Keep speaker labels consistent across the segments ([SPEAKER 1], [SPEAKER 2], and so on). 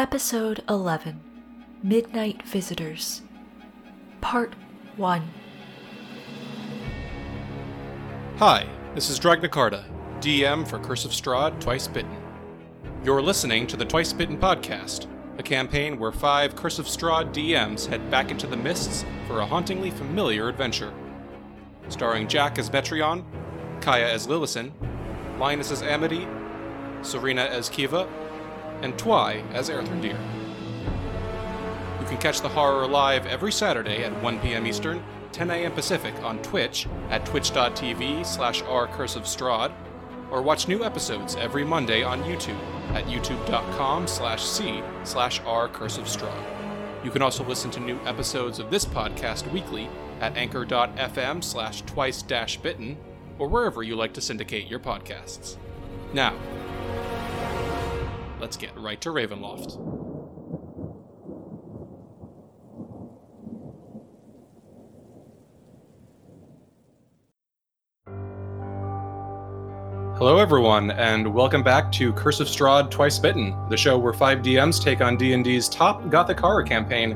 [SPEAKER 1] Episode 11 Midnight Visitors, Part 1.
[SPEAKER 2] Hi, this is Dragnacarta, DM for Curse of Strahd Twice Bitten. You're listening to the Twice Bitten podcast, a campaign where five Curse of Strahd DMs head back into the mists for a hauntingly familiar adventure. Starring Jack as Metreon, Kaya as Lillison, Linus as Amity, Serena as Kiva, and Twy as Erthrendir. You can catch the horror live every Saturday at 1 p.m. Eastern, 10 a.m. Pacific on Twitch at twitch.tv slash rcurseofstrahd, or watch new episodes every Monday on YouTube at youtube.com slash c slash rcurseofstrahd. You can also listen to new episodes of this podcast weekly at anchor.fm slash twice dash bitten, or wherever you like to syndicate your podcasts. Now, let's get right to Ravenloft. Hello, everyone, and welcome back to Curse of Strahd Twice Bitten, the show where five DMs take on D&D's top gothic horror campaign.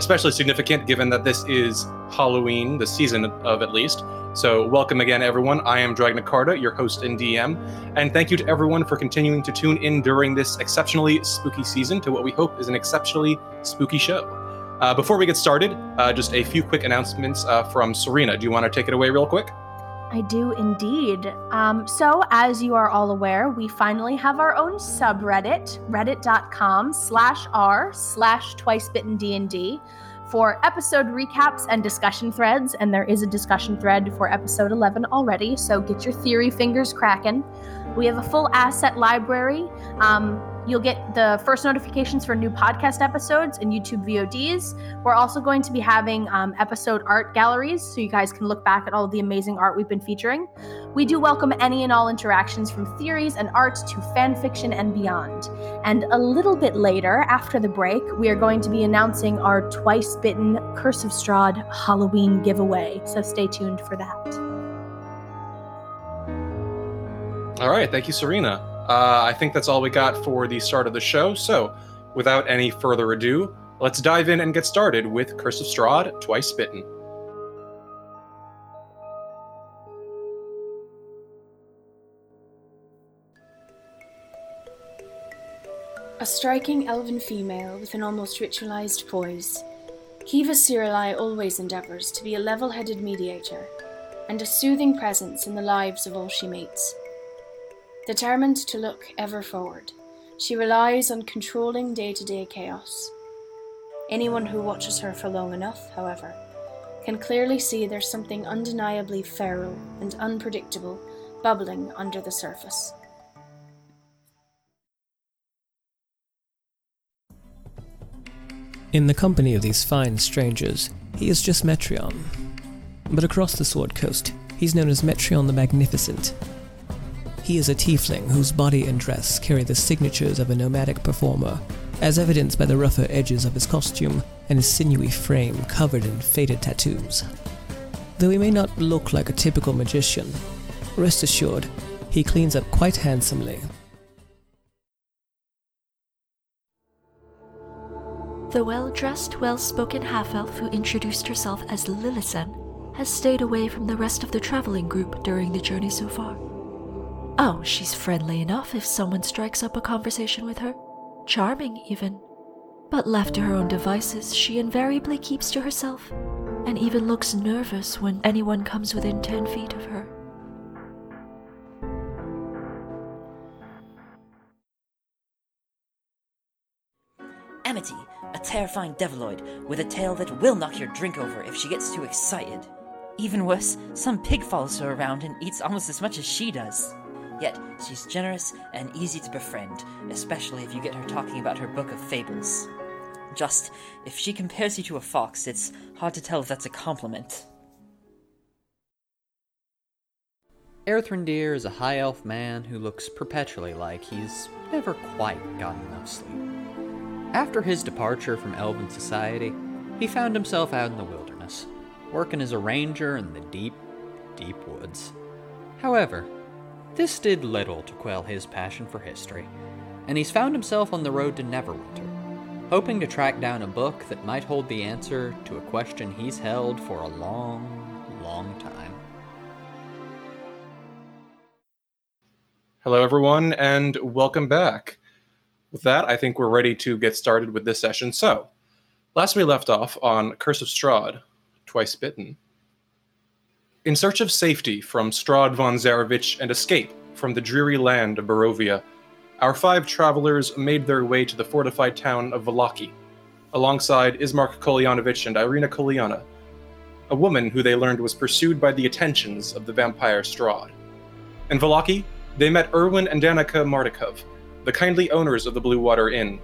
[SPEAKER 2] Especially significant given that this is Halloween, the season of at least. So, welcome again, everyone. I am Dragnacarta, your host and DM, and thank you to everyone for continuing to tune in during this exceptionally spooky season to what we hope is an exceptionally spooky show. Uh, before we get started, uh, just a few quick announcements uh, from Serena. Do you want to take it away real quick?
[SPEAKER 3] I do indeed. Um, so, as you are all aware, we finally have our own subreddit, reddit.com slash r slash twicebittendnd for episode recaps and discussion threads. And there is a discussion thread for episode 11 already, so get your theory fingers cracking. We have a full asset library. Um, You'll get the first notifications for new podcast episodes and YouTube VODs. We're also going to be having um, episode art galleries so you guys can look back at all the amazing art we've been featuring. We do welcome any and all interactions from theories and art to fan fiction and beyond. And a little bit later, after the break, we are going to be announcing our twice bitten Curse of Strahd Halloween giveaway. So stay tuned for that.
[SPEAKER 2] All right, thank you, Serena. Uh, I think that's all we got for the start of the show. So, without any further ado, let's dive in and get started with Curse of Strahd Twice Bitten.
[SPEAKER 4] A striking elven female with an almost ritualized poise, Kiva Sirili always endeavors to be a level headed mediator and a soothing presence in the lives of all she meets. Determined to look ever forward, she relies on controlling day to day chaos. Anyone who watches her for long enough, however, can clearly see there's something undeniably feral and unpredictable bubbling under the surface.
[SPEAKER 5] In the company of these fine strangers, he is just Metreon. But across the Sword Coast, he's known as Metreon the Magnificent. He is a tiefling whose body and dress carry the signatures of a nomadic performer, as evidenced by the rougher edges of his costume and his sinewy frame covered in faded tattoos. Though he may not look like a typical magician, rest assured, he cleans up quite handsomely
[SPEAKER 1] The well dressed, well spoken half elf who introduced herself as Lillison has stayed away from the rest of the traveling group during the journey so far. Oh, she's friendly enough if someone strikes up a conversation with her. Charming, even. But left to her own devices, she invariably keeps to herself, and even looks nervous when anyone comes within ten feet of her.
[SPEAKER 6] Amity, a terrifying deviloid with a tail that will knock your drink over if she gets too excited. Even worse, some pig follows her around and eats almost as much as she does. Yet, she's generous and easy to befriend, especially if you get her talking about her book of fables. Just, if she compares you to a fox, it's hard to tell if that's a compliment.
[SPEAKER 7] Erthrendir is a high elf man who looks perpetually like he's never quite gotten enough sleep. After his departure from elven society, he found himself out in the wilderness, working as a ranger in the deep, deep woods. However, this did little to quell his passion for history, and he's found himself on the road to Neverwinter, hoping to track down a book that might hold the answer to a question he's held for a long, long time.
[SPEAKER 2] Hello, everyone, and welcome back. With that, I think we're ready to get started with this session. So, last we left off on Curse of Strahd, Twice Bitten. In search of safety from Strahd von Zarovich and escape from the dreary land of Barovia, our five travelers made their way to the fortified town of Vallaki, alongside Ismark Kolyanovich and Irina Kolyana, a woman who they learned was pursued by the attentions of the vampire Strahd. In Vallaki, they met Urwin and Danica Martikov, the kindly owners of the Blue Water Inn.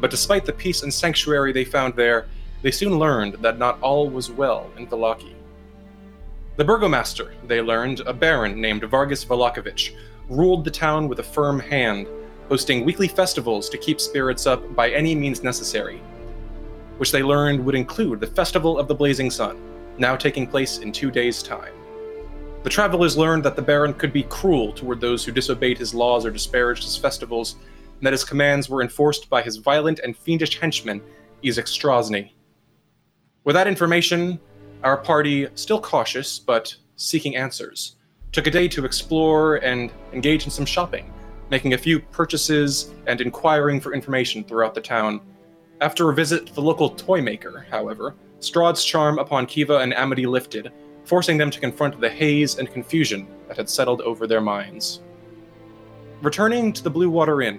[SPEAKER 2] But despite the peace and sanctuary they found there, they soon learned that not all was well in Vallaki. The burgomaster, they learned, a baron named Vargas Vallakovich, ruled the town with a firm hand, hosting weekly festivals to keep spirits up by any means necessary, which they learned would include the Festival of the Blazing Sun, now taking place in two days' time. The travelers learned that the Baron could be cruel toward those who disobeyed his laws or disparaged his festivals, and that his commands were enforced by his violent and fiendish henchman, Izek Strazni. With that information, our party, still cautious but seeking answers, took a day to explore and engage in some shopping, making a few purchases and inquiring for information throughout the town. After a visit to the local toy maker, however, Strahd's charm upon Kiva and Amity lifted, forcing them to confront the haze and confusion that had settled over their minds. Returning to the Blue Water Inn,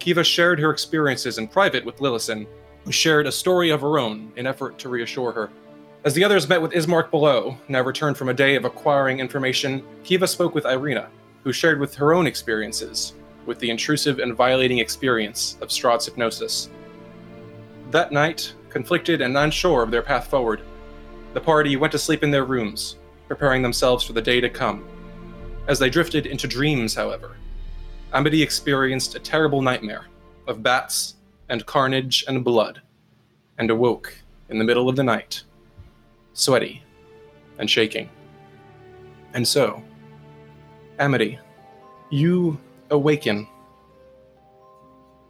[SPEAKER 2] Kiva shared her experiences in private with Lillison, who shared a story of her own in effort to reassure her. As the others met with Ismark below, now returned from a day of acquiring information, Kiva spoke with Irina, who shared with her own experiences with the intrusive and violating experience of Strahd's hypnosis. That night, conflicted and unsure of their path forward, the party went to sleep in their rooms, preparing themselves for the day to come. As they drifted into dreams, however, Amity experienced a terrible nightmare of bats and carnage and blood, and awoke in the middle of the night, sweaty and shaking. And so, Amity, you awaken.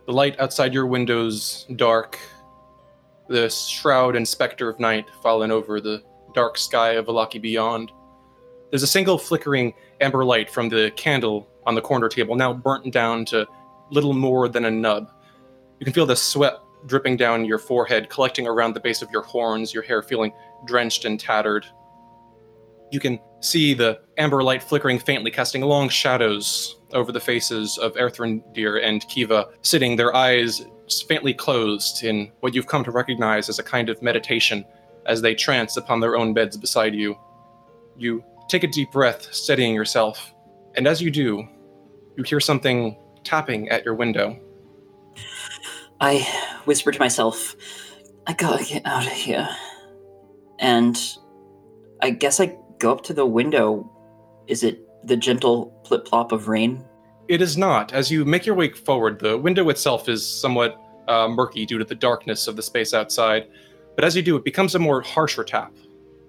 [SPEAKER 2] The light outside your windows dark the shroud and specter of night fallen over the dark sky of Vallaki beyond. There's a single flickering amber light from the candle on the corner table, now burnt down to little more than a nub. You can feel the sweat dripping down your forehead, collecting around the base of your horns, your hair feeling drenched and tattered. You can see the amber light flickering faintly, casting long shadows over the faces of Erthrendir and Kiva, sitting, their eyes faintly closed in what you've come to recognize as a kind of meditation as they trance upon their own beds beside you. You take a deep breath, steadying yourself, and as you do, you hear something tapping at your window.
[SPEAKER 6] I whisper to myself, I gotta get out of here. And I guess I go up to the window. Is it the gentle plip plop of rain
[SPEAKER 2] it is not. As you make your way forward, the window itself is somewhat uh, murky due to the darkness of the space outside. But as you do, it becomes a more harsher tap,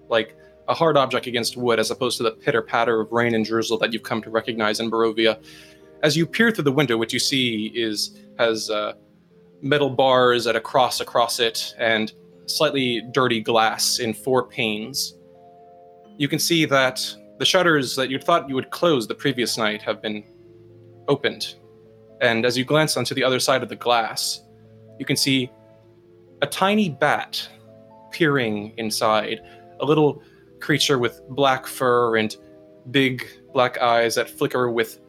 [SPEAKER 2] like a hard object against wood, as opposed to the pitter patter of rain and drizzle that you've come to recognize in Barovia. As you peer through the window, what you see is has uh, metal bars at a cross across it and slightly dirty glass in four panes. You can see that the shutters that you thought you would close the previous night have been opened. And as you glance onto the other side of the glass, you can see a tiny bat peering inside, a little creature with black fur and big black eyes that flicker with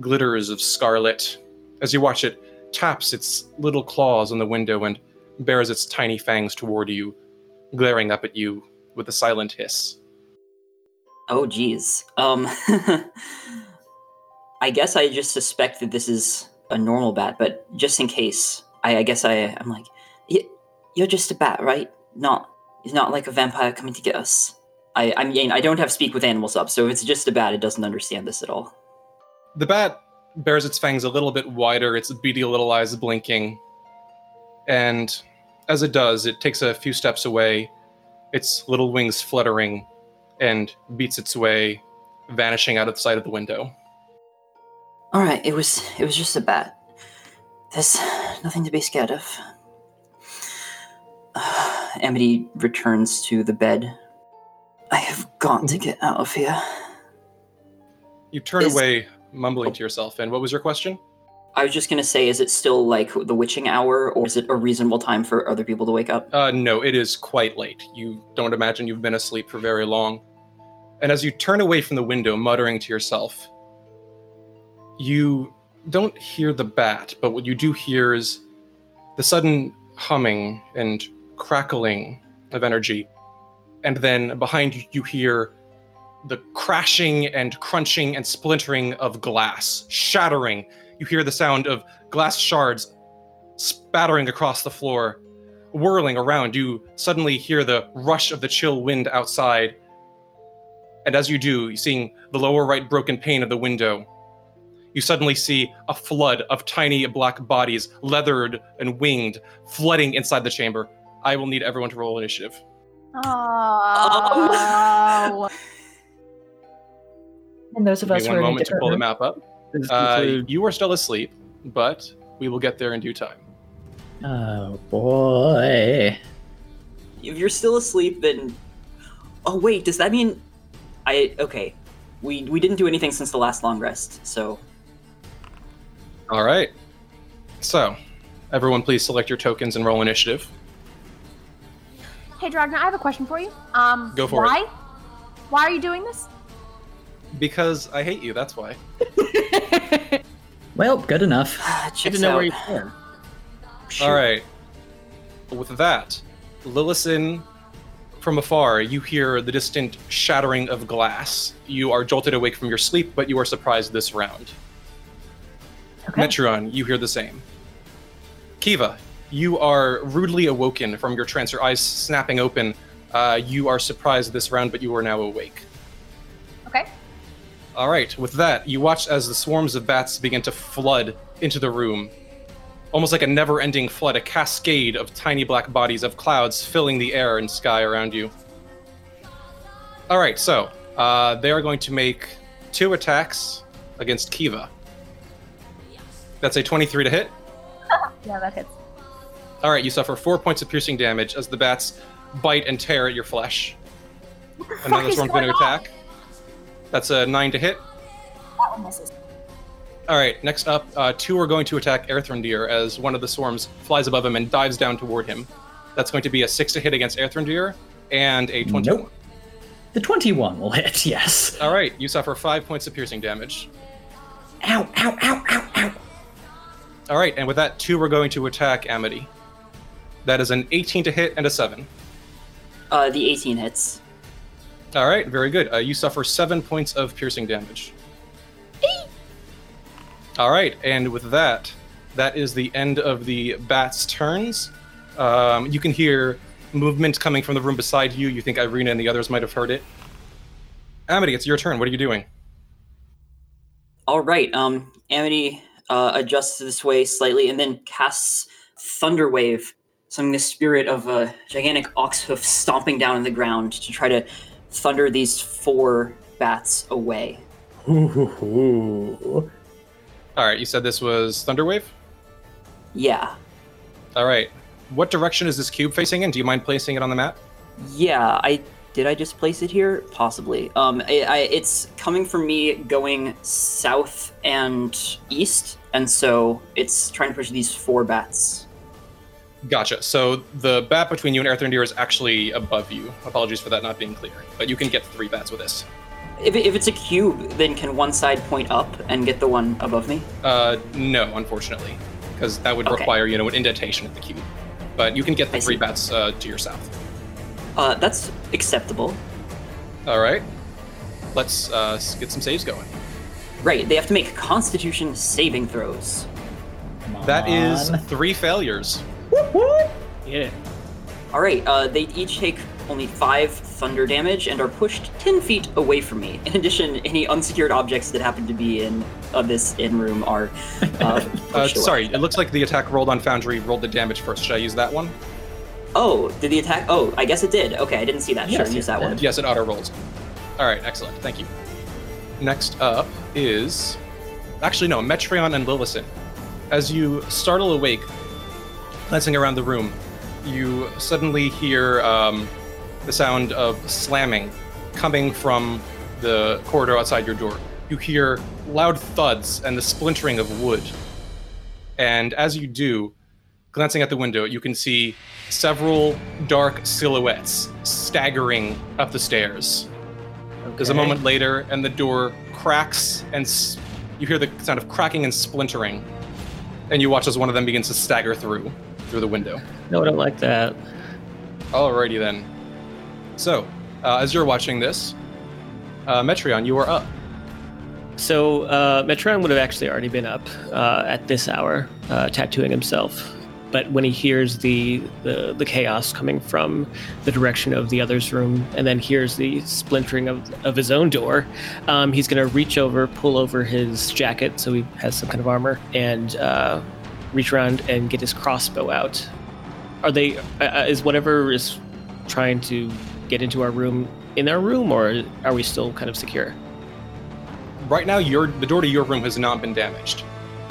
[SPEAKER 2] glitters of scarlet. As you watch it, taps its little claws on the window and bares its tiny fangs toward you, glaring up at you with a silent hiss.
[SPEAKER 6] Oh, geez. Um, I guess I just suspect that this is a normal bat, but just in case, I, I guess I, I'm like, you're just a bat, right? Not, it's not like a vampire coming to get us. I, I mean, I don't have speak with animals up, so if it's just a bat, it doesn't understand this at all.
[SPEAKER 2] The bat bears its fangs a little bit wider, its beady little eyes blinking, and as it does, it takes a few steps away, its little wings fluttering, and beats its way, vanishing out of the sight of the window.
[SPEAKER 6] All right, it was it was just a bat. There's nothing to be scared of.
[SPEAKER 8] Amity returns to the bed. I have got to get out of here.
[SPEAKER 2] You turn
[SPEAKER 8] Is-
[SPEAKER 2] away, mumbling to yourself. And what was your question?
[SPEAKER 8] I was just gonna say, is it still like the witching hour, or is it a reasonable time for other people to wake up?
[SPEAKER 2] Uh, no, it is quite late. You don't imagine you've been asleep for very long. And as you turn away from the window, muttering to yourself, you don't hear the bat, but what you do hear is the sudden humming and crackling of energy. And then behind you, you hear the crashing and crunching and splintering of glass, shattering. You hear the sound of glass shards spattering across the floor whirling around, you suddenly hear the rush of the chill wind outside. And as you do, seeing the lower right broken pane of the window, you suddenly see a flood of tiny black bodies, leathered and winged, flooding inside the chamber. I will need everyone to roll initiative.
[SPEAKER 3] Oh.
[SPEAKER 9] And those of
[SPEAKER 2] Give
[SPEAKER 9] us
[SPEAKER 2] me
[SPEAKER 9] who
[SPEAKER 2] one
[SPEAKER 9] are in a
[SPEAKER 2] moment to
[SPEAKER 9] different
[SPEAKER 2] pull the map up.
[SPEAKER 10] Does this
[SPEAKER 2] Uh, you are still asleep, but we will get there in due time.
[SPEAKER 9] Oh boy.
[SPEAKER 8] If you're still asleep, then oh wait, does that mean I okay? We we didn't do anything since the last long rest, so
[SPEAKER 2] All right. So, everyone, please select your tokens and roll initiative.
[SPEAKER 3] hey, Dragna, I have a question for you. Um,
[SPEAKER 2] Go for it.
[SPEAKER 3] why? Why are you doing this?
[SPEAKER 2] Because I hate you, that's why.
[SPEAKER 9] Well, good enough.
[SPEAKER 10] Good
[SPEAKER 8] checks
[SPEAKER 10] to know
[SPEAKER 8] out.
[SPEAKER 10] where you stand.
[SPEAKER 2] All right. With that, Lillison, from afar, you hear the distant shattering of glass. You are jolted awake from your sleep, but you are surprised this round.
[SPEAKER 3] Okay.
[SPEAKER 2] Metreon, you hear the same. Kiva, you are rudely awoken from your trance, your eyes snapping open. Uh, you are surprised this round, but you are now awake.
[SPEAKER 3] Okay.
[SPEAKER 2] All right, with that, you watch as the swarms of bats begin to flood into the room. Almost like a never ending flood, a cascade of tiny black bodies of clouds filling the air and sky around you. All right, so uh, they are going to make two attacks against Kiva. That's a 23 to hit.
[SPEAKER 3] Yeah, that hits.
[SPEAKER 2] All right, you suffer four points of piercing damage as the bats bite and tear at your flesh. Another swarm's going to attack. That's a nine to hit.
[SPEAKER 3] That one misses.
[SPEAKER 2] All right, next up, uh, two are going to attack Erthrendir as one of the swarms flies above him and dives down toward him. That's going to be a six to hit against Erthrendir and a 21.
[SPEAKER 9] Nope. The 21 will hit, yes.
[SPEAKER 2] All right, you suffer five points of piercing damage.
[SPEAKER 9] Ow, ow, ow, ow, ow.
[SPEAKER 2] All right, and with that, two are going to attack Amity. That is an 18 to hit and a 7.
[SPEAKER 8] uh, the 18 hits.
[SPEAKER 2] All right, very good. Uh, you suffer seven points of piercing damage. All right, and with that, that is the end of the bat's turns. Um, you can hear movement coming from the room beside you. You think Irina and the others might have heard it. Amity, it's your turn. What are you doing?
[SPEAKER 8] All right. Um, Amity uh, adjusts this way slightly and then casts Thunder Wave, summoning the spirit of a gigantic ox hoof stomping down on the ground to try to thunder these four bats away.
[SPEAKER 2] All right, you said this was Thunderwave?
[SPEAKER 8] Yeah,
[SPEAKER 2] All right. What direction is this cube facing in? Do you mind placing it on the map?
[SPEAKER 8] yeah. I did. I just place it here, possibly. Um, I, I, it's coming from me going south and east, and so it's trying to push these four bats.
[SPEAKER 2] Gotcha. So the bat between you and Erthrendir is actually above you. Apologies for that not being clear. But you can get three bats with this.
[SPEAKER 8] If, if it's a cube, then can one side point up and get the one above me?
[SPEAKER 2] Uh, no, unfortunately, because that would
[SPEAKER 8] Okay.
[SPEAKER 2] require you know an indentation of the cube. But you can get the
[SPEAKER 8] I
[SPEAKER 2] three
[SPEAKER 8] see.
[SPEAKER 2] bats uh, to your south.
[SPEAKER 8] Uh, that's acceptable.
[SPEAKER 2] All right, let's uh, get some saves going.
[SPEAKER 8] Right, they have to make Constitution saving throws.
[SPEAKER 2] That is three failures.
[SPEAKER 10] Yeah.
[SPEAKER 8] All right, uh, they each take only five thunder damage and are pushed ten feet away from me. In addition, any unsecured objects that happen to be in uh, this in room are. Uh,
[SPEAKER 2] Uh,
[SPEAKER 8] pushed away.
[SPEAKER 2] sorry, it looks like the attack rolled on Foundry rolled the damage first. Should I use that one?
[SPEAKER 8] Oh, did the attack? Oh, I guess it did. Okay, I didn't see that.
[SPEAKER 9] Yes,
[SPEAKER 8] sure, use that
[SPEAKER 9] did.
[SPEAKER 8] one.
[SPEAKER 2] Yes, it auto rolls. All right, excellent. Thank you. Next up is actually no, Metreon and Lillison. As you startle awake, glancing around the room, you suddenly hear um, the sound of slamming coming from the corridor outside your door. You hear loud thuds and the splintering of wood. And as you do, glancing at the window, you can see several dark silhouettes staggering up the stairs. There's a moment later, and the door cracks, and s- you hear the sound of cracking and splintering. And you watch as one of them begins to stagger through through the window.
[SPEAKER 10] No, I don't like that.
[SPEAKER 2] Alrighty then. So, uh, as you're watching this, uh, Metreon, you are up.
[SPEAKER 10] So uh, Metreon would have actually already been up uh, at this hour, uh, tattooing himself. But when he hears the, the the chaos coming from the direction of the other's room, and then hears the splintering of, of his own door, um, he's going to reach over, pull over his jacket so he has some kind of armor, and uh, reach around and get his crossbow out. Are they? Uh, is whatever is trying to get into our room in our room, or are we still kind of secure?
[SPEAKER 2] Right now, your the door to your room has not been damaged.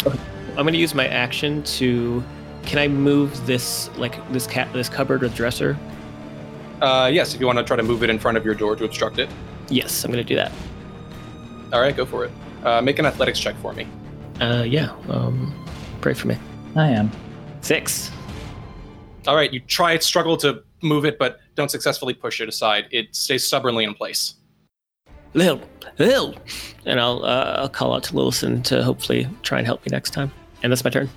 [SPEAKER 10] I'm going to use my action to. Can I move this like this cat this cupboard or dresser?
[SPEAKER 2] Uh, yes, if you want to try to move it in front of your door to obstruct it.
[SPEAKER 10] Yes, I'm going to do that.
[SPEAKER 2] All right, go for it. Uh, make an athletics check for me.
[SPEAKER 10] Uh, yeah. Um, pray for me.
[SPEAKER 9] I am.
[SPEAKER 10] Six.
[SPEAKER 2] All right, you try struggle to move it, but don't successfully push it aside. It stays stubbornly in place.
[SPEAKER 10] Lil, Lil, and I'll uh, I'll call out to Lillison to hopefully try and help me next time. And that's my turn.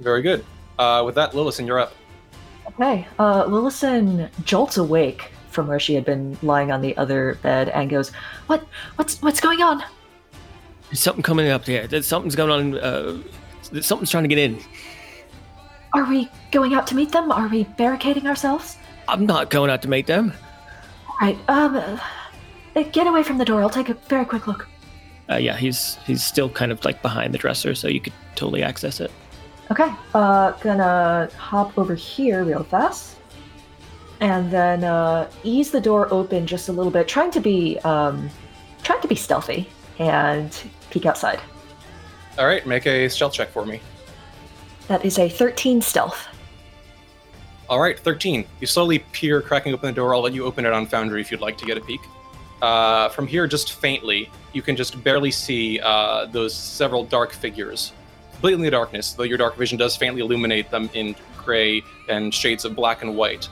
[SPEAKER 2] Very good. Uh, with that, Lillison, you're up.
[SPEAKER 11] Okay. Uh, Lillison jolts awake from where she had been lying on the other bed and goes,
[SPEAKER 12] What? What's what's going on?
[SPEAKER 10] There's something coming up there. There's something's going on. Uh, something's trying to get in.
[SPEAKER 12] Are we going out to meet them? Are we barricading ourselves?
[SPEAKER 10] I'm not going out to meet them.
[SPEAKER 12] All right. Um, uh, get away from the door. I'll take a very quick look.
[SPEAKER 10] Uh, yeah, he's he's still kind of like behind the dresser, so you could totally access it.
[SPEAKER 11] Okay, uh, gonna hop over here real fast. And then uh, ease the door open just a little bit, trying to be um, trying to be stealthy and peek outside.
[SPEAKER 2] All right, make a stealth check for me.
[SPEAKER 11] That is a 13 stealth.
[SPEAKER 2] All right, 13. You slowly peer, cracking open the door. I'll let you open it on Foundry if you'd like to get a peek. Uh, from here, just faintly, you can just barely see uh, those several dark figures, completely in the darkness, though your dark vision does faintly illuminate them in gray and shades of black and white.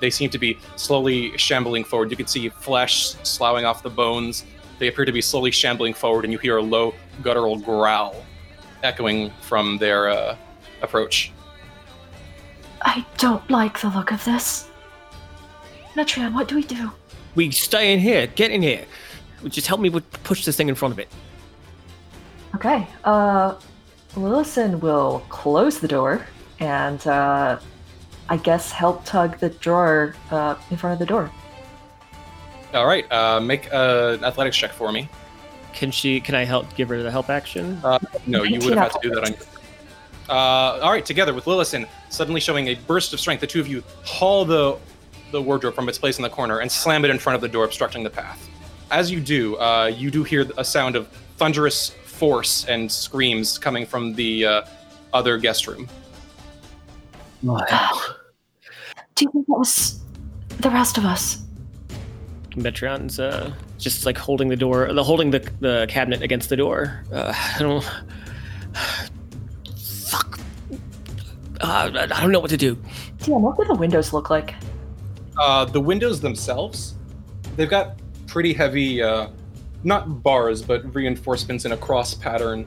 [SPEAKER 2] They seem to be slowly shambling forward. You can see flesh sloughing off the bones. They appear to be slowly shambling forward, and you hear a low, guttural growl echoing from their uh, approach.
[SPEAKER 12] I don't like the look of this. Metreon, what do we do?
[SPEAKER 10] We stay in here. Get in here. Just help me with push this thing in front of it.
[SPEAKER 11] Okay, uh, Lillison will close the door and uh, I guess help tug the drawer uh, in front of the door.
[SPEAKER 2] All right, uh, make uh, an athletics check for me.
[SPEAKER 10] Can she? Can I help? Give her the help action?
[SPEAKER 2] Uh, no, you would
[SPEAKER 11] 19
[SPEAKER 2] have had to do that on your. Uh, all right, together with Lillison, suddenly showing a burst of strength, the two of you haul the the wardrobe from its place in the corner and slam it in front of the door, obstructing the path. As you do, uh, you do hear a sound of thunderous force and screams coming from the uh, other guest room.
[SPEAKER 11] Oh,
[SPEAKER 12] Do you think that was the rest of us?
[SPEAKER 10] Metreon's uh, just like holding the door, the holding the the cabinet against the door. Uh, I don't. Fuck. Uh, I don't know what to do.
[SPEAKER 11] Damn, what do the windows look like?
[SPEAKER 2] Uh, the windows themselves, they've got pretty heavy, uh, not bars, but reinforcements in a cross pattern.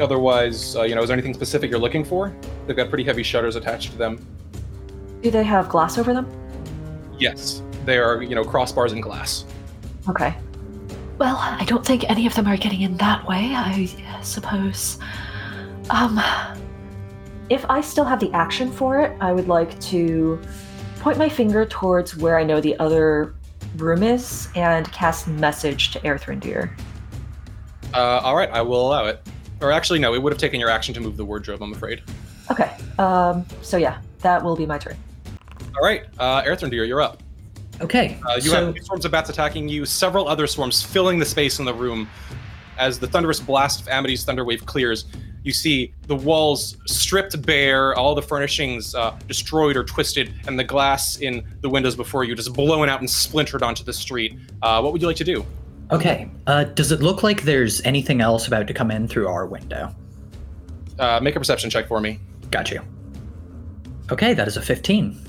[SPEAKER 2] Otherwise, uh, you know, is there anything specific you're looking for? They've got pretty heavy shutters attached to them.
[SPEAKER 11] Do they have glass over them?
[SPEAKER 2] Yes, they are, you know, crossbars and glass.
[SPEAKER 11] Okay.
[SPEAKER 12] Well, I don't think any of them are getting in that way, I suppose. Um,
[SPEAKER 11] If I still have the action for it, I would like to point my finger towards where I know the other room is and cast message to Erthrendir.
[SPEAKER 2] Uh, all right, I will allow it. Or actually, no, it would have taken your action to move the wardrobe, I'm afraid.
[SPEAKER 11] Okay. Um, so yeah, that will be my turn.
[SPEAKER 2] All right, uh, Erthrendir, you're up.
[SPEAKER 9] Okay.
[SPEAKER 2] Uh, you
[SPEAKER 9] so
[SPEAKER 2] have two swarms of bats attacking you, several other swarms filling the space in the room. As the thunderous blast of Amity's Thunderwave clears, you see the walls stripped bare, all the furnishings uh, destroyed or twisted, and the glass in the windows before you just blown out and splintered onto the street. Uh, what would you like to do?
[SPEAKER 9] Okay. Uh, does it look like there's anything else about to come in through our window?
[SPEAKER 2] Uh, make a perception check for me.
[SPEAKER 9] Got you. Okay, that is a 15.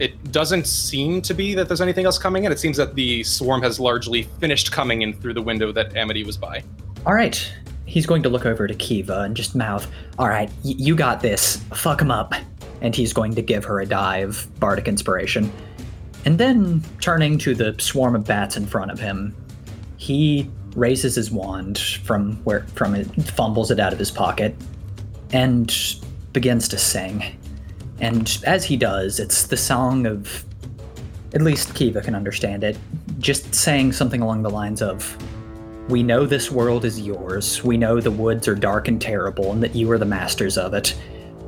[SPEAKER 2] It doesn't seem to be that there's anything else coming in. It seems that the swarm has largely finished coming in through the window that Amity was by.
[SPEAKER 9] All right. He's going to look over to Kiva and just mouth, All right, y- you got this. Fuck him up. And he's going to give her a dive, Bardic Inspiration. And then, turning to the swarm of bats in front of him, he raises his wand from where from it, fumbles it out of his pocket, and begins to sing. And as he does, it's the song of at least Kiva can understand it, just saying something along the lines of We know this world is yours. We know the woods are dark and terrible and that you are the masters of it.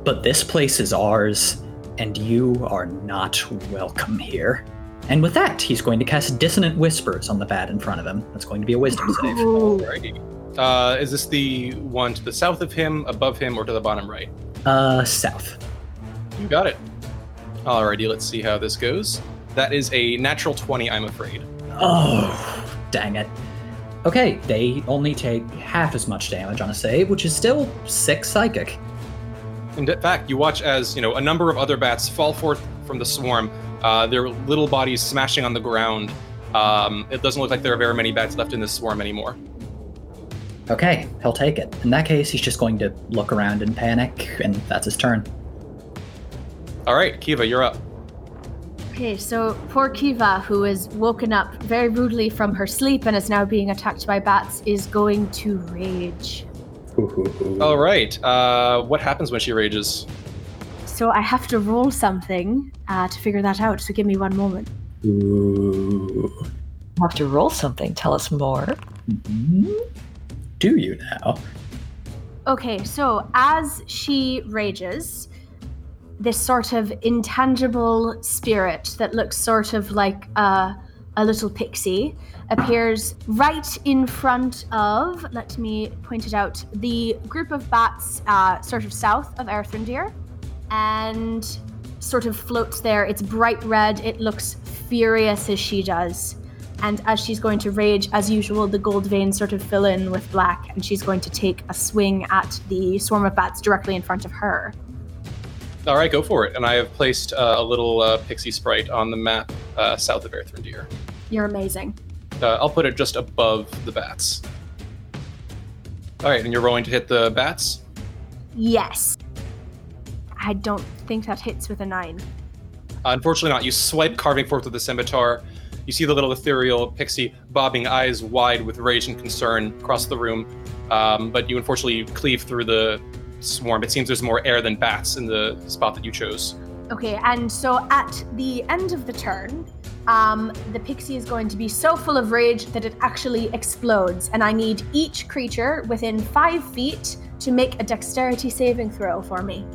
[SPEAKER 9] But this place is ours, and you are not welcome here. And with that, he's going to cast Dissonant Whispers on the bat in front of him. That's going to be a wisdom save.
[SPEAKER 2] Alrighty. Uh, is this the one to the south of him, above him, or to the bottom right?
[SPEAKER 9] Uh, south.
[SPEAKER 2] You got it. Alrighty, let's see how this goes. That is a natural 20, I'm afraid.
[SPEAKER 9] Oh, dang it. Okay, they only take half as much damage on a save, which is still six psychic.
[SPEAKER 2] In fact, you watch as you know a number of other bats fall forth from the swarm. Uh, their little bodies smashing on the ground. Um, it doesn't look like there are very many bats left in this swarm anymore.
[SPEAKER 9] Okay, he'll take it. In that case, he's just going to look around in panic, and that's his turn.
[SPEAKER 2] All right, Kiva, you're up.
[SPEAKER 3] Okay, so poor Kiva, who is woken up very rudely from her sleep and is now being attacked by bats, is going to rage.
[SPEAKER 2] All right. Uh, what happens when she rages?
[SPEAKER 3] So I have to roll something uh, to figure that out. So give me one moment.
[SPEAKER 11] You have to roll something. Tell us more.
[SPEAKER 9] Do you now?
[SPEAKER 3] Okay, so as she rages, this sort of intangible spirit that looks sort of like a, a little pixie appears right in front of, let me point it out, the group of bats uh, sort of south of Erthrendir and sort of floats there. It's bright red, it looks furious as she does. And as she's going to rage, as usual, the gold veins sort of fill in with black, and she's going to take a swing at the swarm of bats directly in front of her.
[SPEAKER 2] All right, go for it. And I have placed uh, a little uh, pixie sprite on the map uh, south of Erthrendir.
[SPEAKER 3] You're amazing.
[SPEAKER 2] Uh, I'll put it just above the bats. All right, and you're rolling to hit the bats.
[SPEAKER 3] Yes. I don't think that hits with a nine.
[SPEAKER 2] Unfortunately, not. You swipe carving forth with the scimitar. You see the little ethereal pixie bobbing eyes wide with rage and concern across the room. Um, but you unfortunately cleave through the swarm. It seems there's more air than bats in the spot that you chose.
[SPEAKER 3] Okay, and so at the end of the turn, um, the pixie is going to be so full of rage that it actually explodes, and I need each creature within five feet to make a dexterity saving throw for me.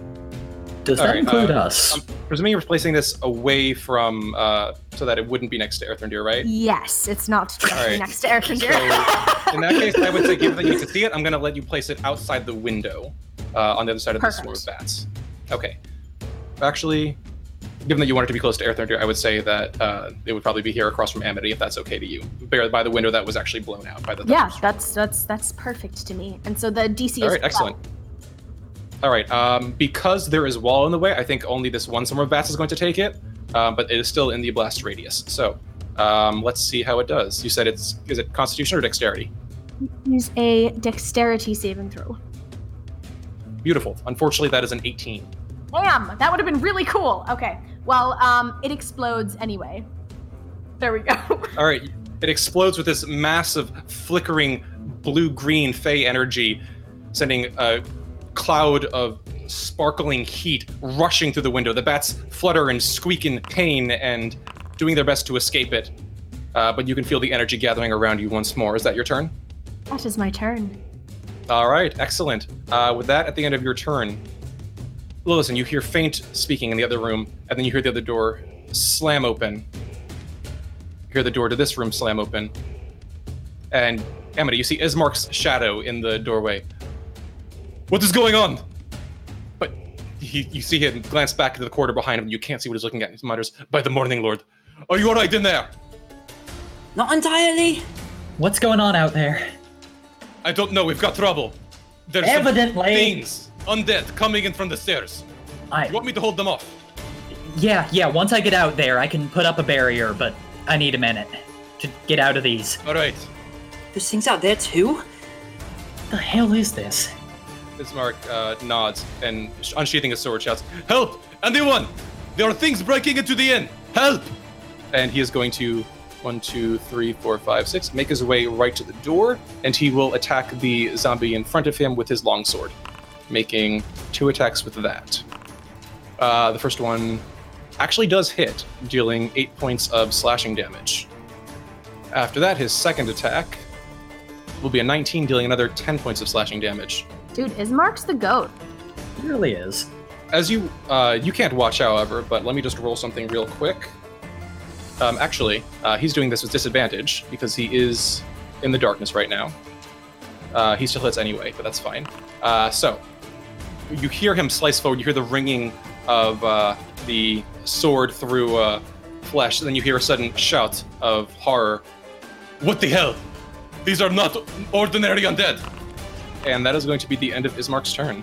[SPEAKER 9] Does
[SPEAKER 2] All
[SPEAKER 9] that
[SPEAKER 2] right,
[SPEAKER 9] include
[SPEAKER 2] uh,
[SPEAKER 9] us?
[SPEAKER 2] I'm presuming you're placing this away from, uh, so that it wouldn't be next to Erthrendir, right?
[SPEAKER 3] Yes, it's not directly
[SPEAKER 2] Alright.
[SPEAKER 3] next to Erthrendir.
[SPEAKER 2] So in that case, I would say, given that you can see it, I'm going to let you place it outside the window uh, on the other side of the swarm of bats. Okay. Actually, given that you want it to be close to Erthrendir, I would say that uh, it would probably be here across from Amity, if that's okay to you. By by the window that was actually blown out by the
[SPEAKER 3] yeah, that's that's that's perfect to me. And so the DC
[SPEAKER 2] All
[SPEAKER 3] is
[SPEAKER 2] right, excellent. All right, um, because there is wall in the way, I think only this one swarm of bats is going to take it, um, but it is still in the blast radius. So um, let's see how it does. You said it's is it Constitution or Dexterity?
[SPEAKER 3] Use a dexterity saving throw.
[SPEAKER 2] Beautiful. Unfortunately, that is an 18.
[SPEAKER 3] Damn, that would have been really cool. Okay, well, um, it explodes anyway. There we go.
[SPEAKER 2] All right, it explodes with this massive, flickering blue-green fey energy, sending a cloud of sparkling heat rushing through the window. The bats flutter and squeak in pain and doing their best to escape it. Uh, but you can feel the energy gathering around you once more. Is that your turn?
[SPEAKER 3] that is my turn.
[SPEAKER 2] All right, excellent. Uh, with that, at the end of your turn, listen, you hear faint speaking in the other room, and then you hear the other door slam open. You hear the door to this room slam open. And Amity, you see Ismark's shadow in the doorway. What is going on? But he, you see him glance back into the corridor behind him. You can't see what he's looking at. He mutters, "By the Morninglord, are you all right in there?"
[SPEAKER 8] Not entirely.
[SPEAKER 9] What's going on out there?
[SPEAKER 2] I don't know. We've got trouble. There's some
[SPEAKER 9] Evidently.
[SPEAKER 2] things undead coming in from the stairs.
[SPEAKER 9] I
[SPEAKER 2] You want me to hold them off?
[SPEAKER 9] yeah yeah. Once I get out there, I can put up a barrier, but I need a minute to get out of these.
[SPEAKER 2] All right.
[SPEAKER 8] There's things out there too.
[SPEAKER 9] The hell is this?
[SPEAKER 2] Ismark uh, nods and, unsheathing his sword, shouts, "Help! Anyone! There are things breaking into the inn! Help!" And he is going to one, two, three, four, five, six, make his way right to the door, and he will attack the zombie in front of him with his longsword, making two attacks with that. Uh, the first one actually does hit, dealing eight points of slashing damage. After that, his second attack will be a 19, dealing another 10 points of slashing damage.
[SPEAKER 3] Dude, Ismark's the goat.
[SPEAKER 9] It really is.
[SPEAKER 2] As you uh, you can't watch, however, but let me just roll something real quick. Um, actually, uh, he's doing this with disadvantage because he is in the darkness right now. Uh, he still hits anyway, but that's fine. Uh, so you hear him slice forward. You hear the ringing of uh, the sword through uh, flesh. Then you hear a sudden shout of horror. What the hell? These are not ordinary undead. And that is going to be the end of Ismark's turn.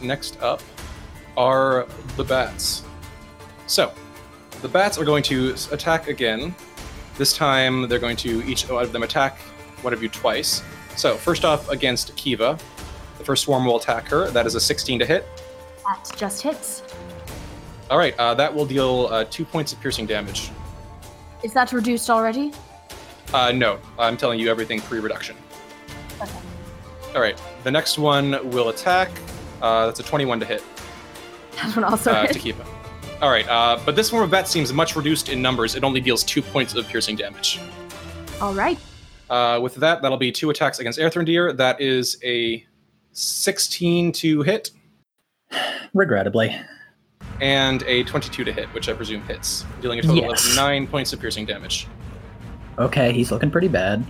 [SPEAKER 2] Next up are the bats. So, the bats are going to attack again. This time, they're going to each of them attack one of you twice. So, first off, against Kiva, the first swarm will attack her. That is a 16 to hit.
[SPEAKER 3] That just hits.
[SPEAKER 2] All right, uh, that will deal uh, two points of piercing damage.
[SPEAKER 3] Is that reduced already?
[SPEAKER 2] Uh, no, I'm telling you everything pre-reduction.
[SPEAKER 3] Okay.
[SPEAKER 2] All right, the next one will attack. Uh, that's a 21 to hit.
[SPEAKER 3] That one also
[SPEAKER 2] uh,
[SPEAKER 3] hit.
[SPEAKER 2] to it. All right, uh, but this form of bat seems much reduced in numbers. It only deals two points of piercing damage.
[SPEAKER 3] All right.
[SPEAKER 2] Uh, with that, that'll be two attacks against Erthrendir. That is a 16 to hit
[SPEAKER 9] Regrettably.
[SPEAKER 2] and a 22 to hit, which I presume hits, dealing a total
[SPEAKER 9] Yes.
[SPEAKER 2] of nine points of piercing damage.
[SPEAKER 9] Okay, he's looking pretty bad.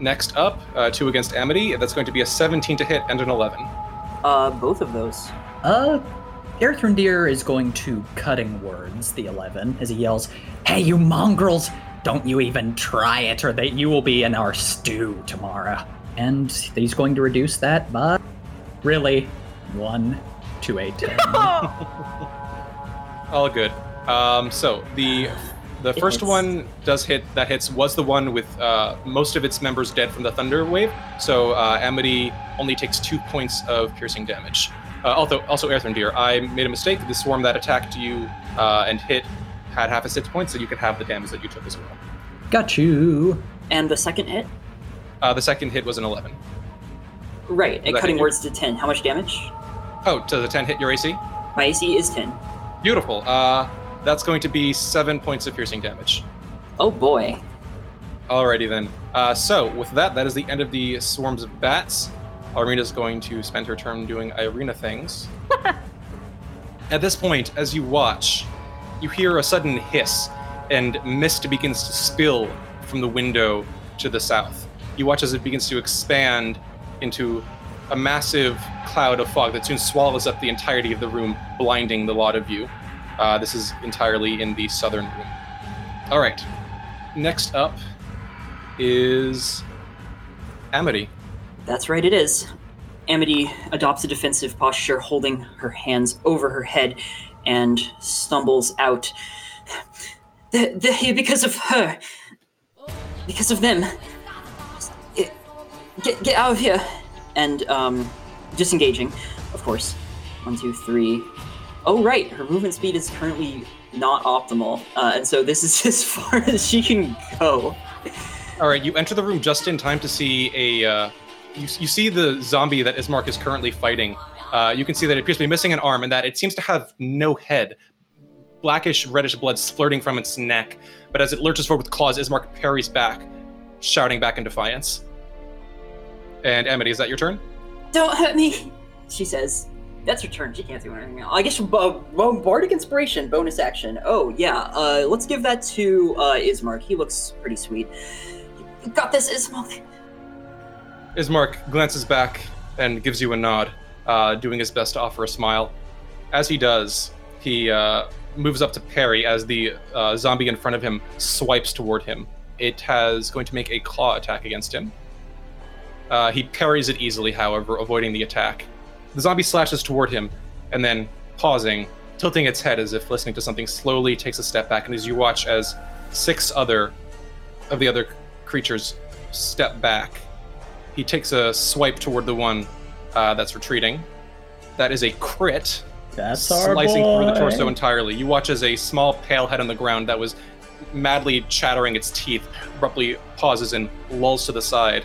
[SPEAKER 2] Next up, uh, two against Amity. That's going to be a 17 to hit and an 11.
[SPEAKER 8] Uh, both of those.
[SPEAKER 9] Uh, Erthrendir is going to cutting words, the 11, as he yells, Hey, you mongrels! Don't you even try it, or that you will be in our stew tomorrow. And he's going to reduce that by, really, one to a 10.
[SPEAKER 2] All good. Um, so the the first
[SPEAKER 8] hits.
[SPEAKER 2] one does hit. That hits was the one with uh, most of its members dead from the thunder wave. So uh, Amity only takes two points of piercing damage. Uh, also, also Erthrendir, I made a mistake. The swarm that attacked you uh, and hit had half a hit points, so you could have the damage that you took as well.
[SPEAKER 9] Got you.
[SPEAKER 8] And the second hit?
[SPEAKER 2] Uh, the second hit was an 11.
[SPEAKER 8] Right, and cutting words to 10. How much damage?
[SPEAKER 2] Oh, to the 10 hit your AC?
[SPEAKER 8] My AC is 10.
[SPEAKER 2] Beautiful. Uh, that's going to be seven points of piercing damage.
[SPEAKER 8] Oh boy.
[SPEAKER 2] Alrighty then. Uh, so with that, that is the end of the swarms of bats. Irina's going to spend her turn doing Irina things. At this point, as you watch, you hear a sudden hiss, and mist begins to spill from the window to the south. You watch as it begins to expand into a massive cloud of fog that soon swallows up the entirety of the room, blinding the lot of you. Uh, this is entirely in the southern room. All right. Next up is Amity.
[SPEAKER 8] That's right, it is. Amity adopts a defensive posture, holding her hands over her head, and stumbles out. The, the, because of her. Because of them. Get, get, get out of here. And, um, disengaging, of course. One, two, three. Oh, right, her movement speed is currently not optimal, uh, and so this is as far as she can go.
[SPEAKER 2] All right, you enter the room just in time to see a. Uh, you, you see the zombie that Ismark is currently fighting. Uh, you can see that it appears to be missing an arm and that it seems to have no head. Blackish, reddish blood splurting from its neck. But as it lurches forward with claws, Ismark parries back, shouting back in defiance. And Amity, is that your turn?
[SPEAKER 8] Don't hurt me, she says. That's her turn. She can't do anything. I guess uh, well, Bardic Inspiration, bonus action. Oh, yeah. Uh, let's give that to uh, Ismark. He looks pretty sweet. You got this, Ismark.
[SPEAKER 2] Ismark glances back and gives you a nod, uh, doing his best to offer a smile. As he does, he uh, moves up to parry as the uh, zombie in front of him swipes toward him. It has going to make a claw attack against him. Uh, he parries it easily, however, avoiding the attack. The zombie slashes toward him, and then pausing, tilting its head as if listening to something, slowly takes a step back. And as you watch as six other of the other creatures step back, he takes a swipe toward the one uh, that's retreating. That is a crit,
[SPEAKER 10] That's
[SPEAKER 2] slicing through the torso entirely. You watch as a small pale head on the ground that was madly chattering its teeth abruptly pauses and lulls to the side.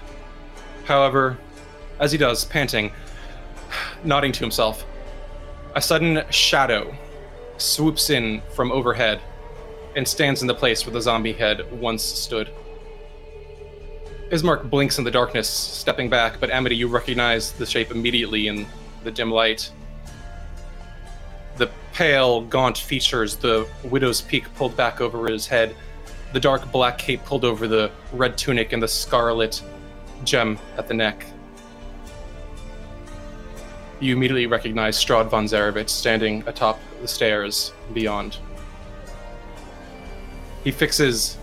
[SPEAKER 2] However, as he does, panting, nodding to himself, a sudden shadow swoops in from overhead and stands in the place where the zombie head once stood. Ismark blinks in the darkness, stepping back, but Amity, you recognize the shape immediately in the dim light. The pale, gaunt features, the widow's peak pulled back over his head, the dark black cape pulled over the red tunic, and the scarlet gem at the neck. You immediately recognize Strahd von Zarovich standing atop the stairs beyond. He fixes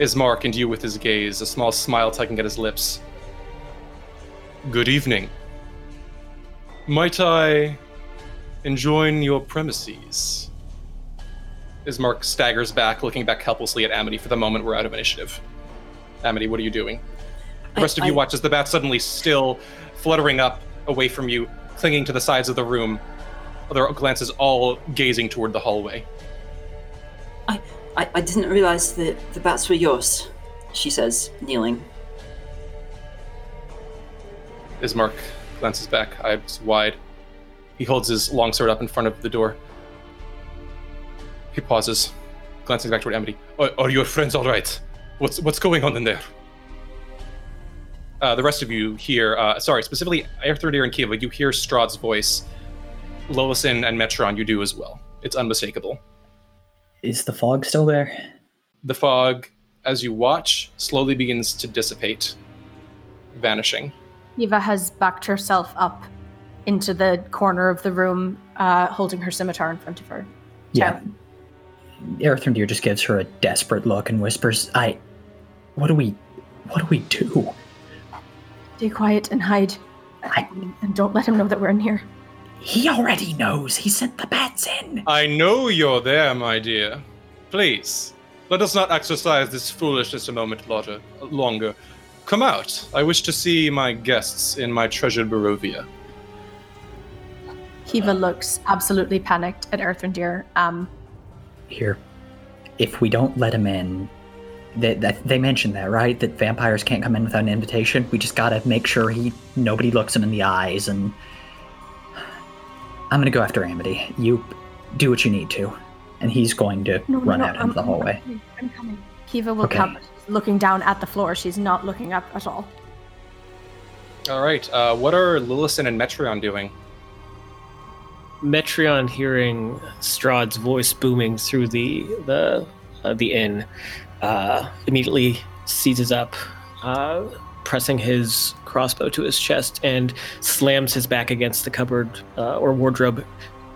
[SPEAKER 2] Ismark and you with his gaze, a small smile tugging at his lips. Good evening. Might I enjoin your premises? Ismark staggers back, looking back helplessly at Amity. For the moment, we're out of initiative. Amity, what are you doing? The
[SPEAKER 6] I-
[SPEAKER 2] rest of you
[SPEAKER 6] I-
[SPEAKER 2] watch as the bat suddenly still fluttering up away from you, clinging to the sides of the room. Other glances all gazing toward the hallway.
[SPEAKER 8] I, I didn't realize that the bats were yours, she says, kneeling.
[SPEAKER 2] Ismark glances back, eyes wide. He holds his longsword up in front of the door. He pauses, glancing back toward Amity. Are, are your friends all right? What's what's going on in there? Uh, the rest of you hear, uh, sorry, specifically Erthrendir and Kiva, you hear Strahd's voice. Lillison and Metreon, you do as well. It's unmistakable.
[SPEAKER 9] Is the fog still there?
[SPEAKER 2] The fog, as you watch, slowly begins to dissipate, vanishing.
[SPEAKER 3] Eva has backed herself up into the corner of the room, uh, holding her scimitar in front of her.
[SPEAKER 9] Yeah. Erthrendir just gives her a desperate look and whispers, I. What do we. What do we do?
[SPEAKER 3] Stay quiet and hide. And don't let him know that we're in here.
[SPEAKER 9] He already knows. He sent the bats in.
[SPEAKER 2] I know you're there, my dear. Please, let us not exercise this foolishness a moment longer. longer. Come out. I wish to see my guests in my treasured Barovia.
[SPEAKER 3] Kiva looks absolutely panicked at Erthrendir. Um,
[SPEAKER 9] Here. If we don't let him in. They, that, they mentioned that, right? That vampires can't come in without an invitation. We just gotta make sure he nobody looks him in the eyes. And I'm gonna go after Amity. You do what you need to, and he's going to
[SPEAKER 3] no, no,
[SPEAKER 9] run
[SPEAKER 3] no,
[SPEAKER 9] out
[SPEAKER 3] I'm,
[SPEAKER 9] into the
[SPEAKER 3] I'm
[SPEAKER 9] hallway.
[SPEAKER 3] coming, I'm coming. Kiva will
[SPEAKER 9] Okay.
[SPEAKER 3] come, but looking down at the floor. She's not looking up at all.
[SPEAKER 2] All right. Uh, what are Lillison and Metreon doing?
[SPEAKER 10] Metreon hearing Strahd's voice booming through the the uh, the inn, uh, immediately seizes up, uh, pressing his crossbow to his chest, and slams his back against the cupboard uh, or wardrobe,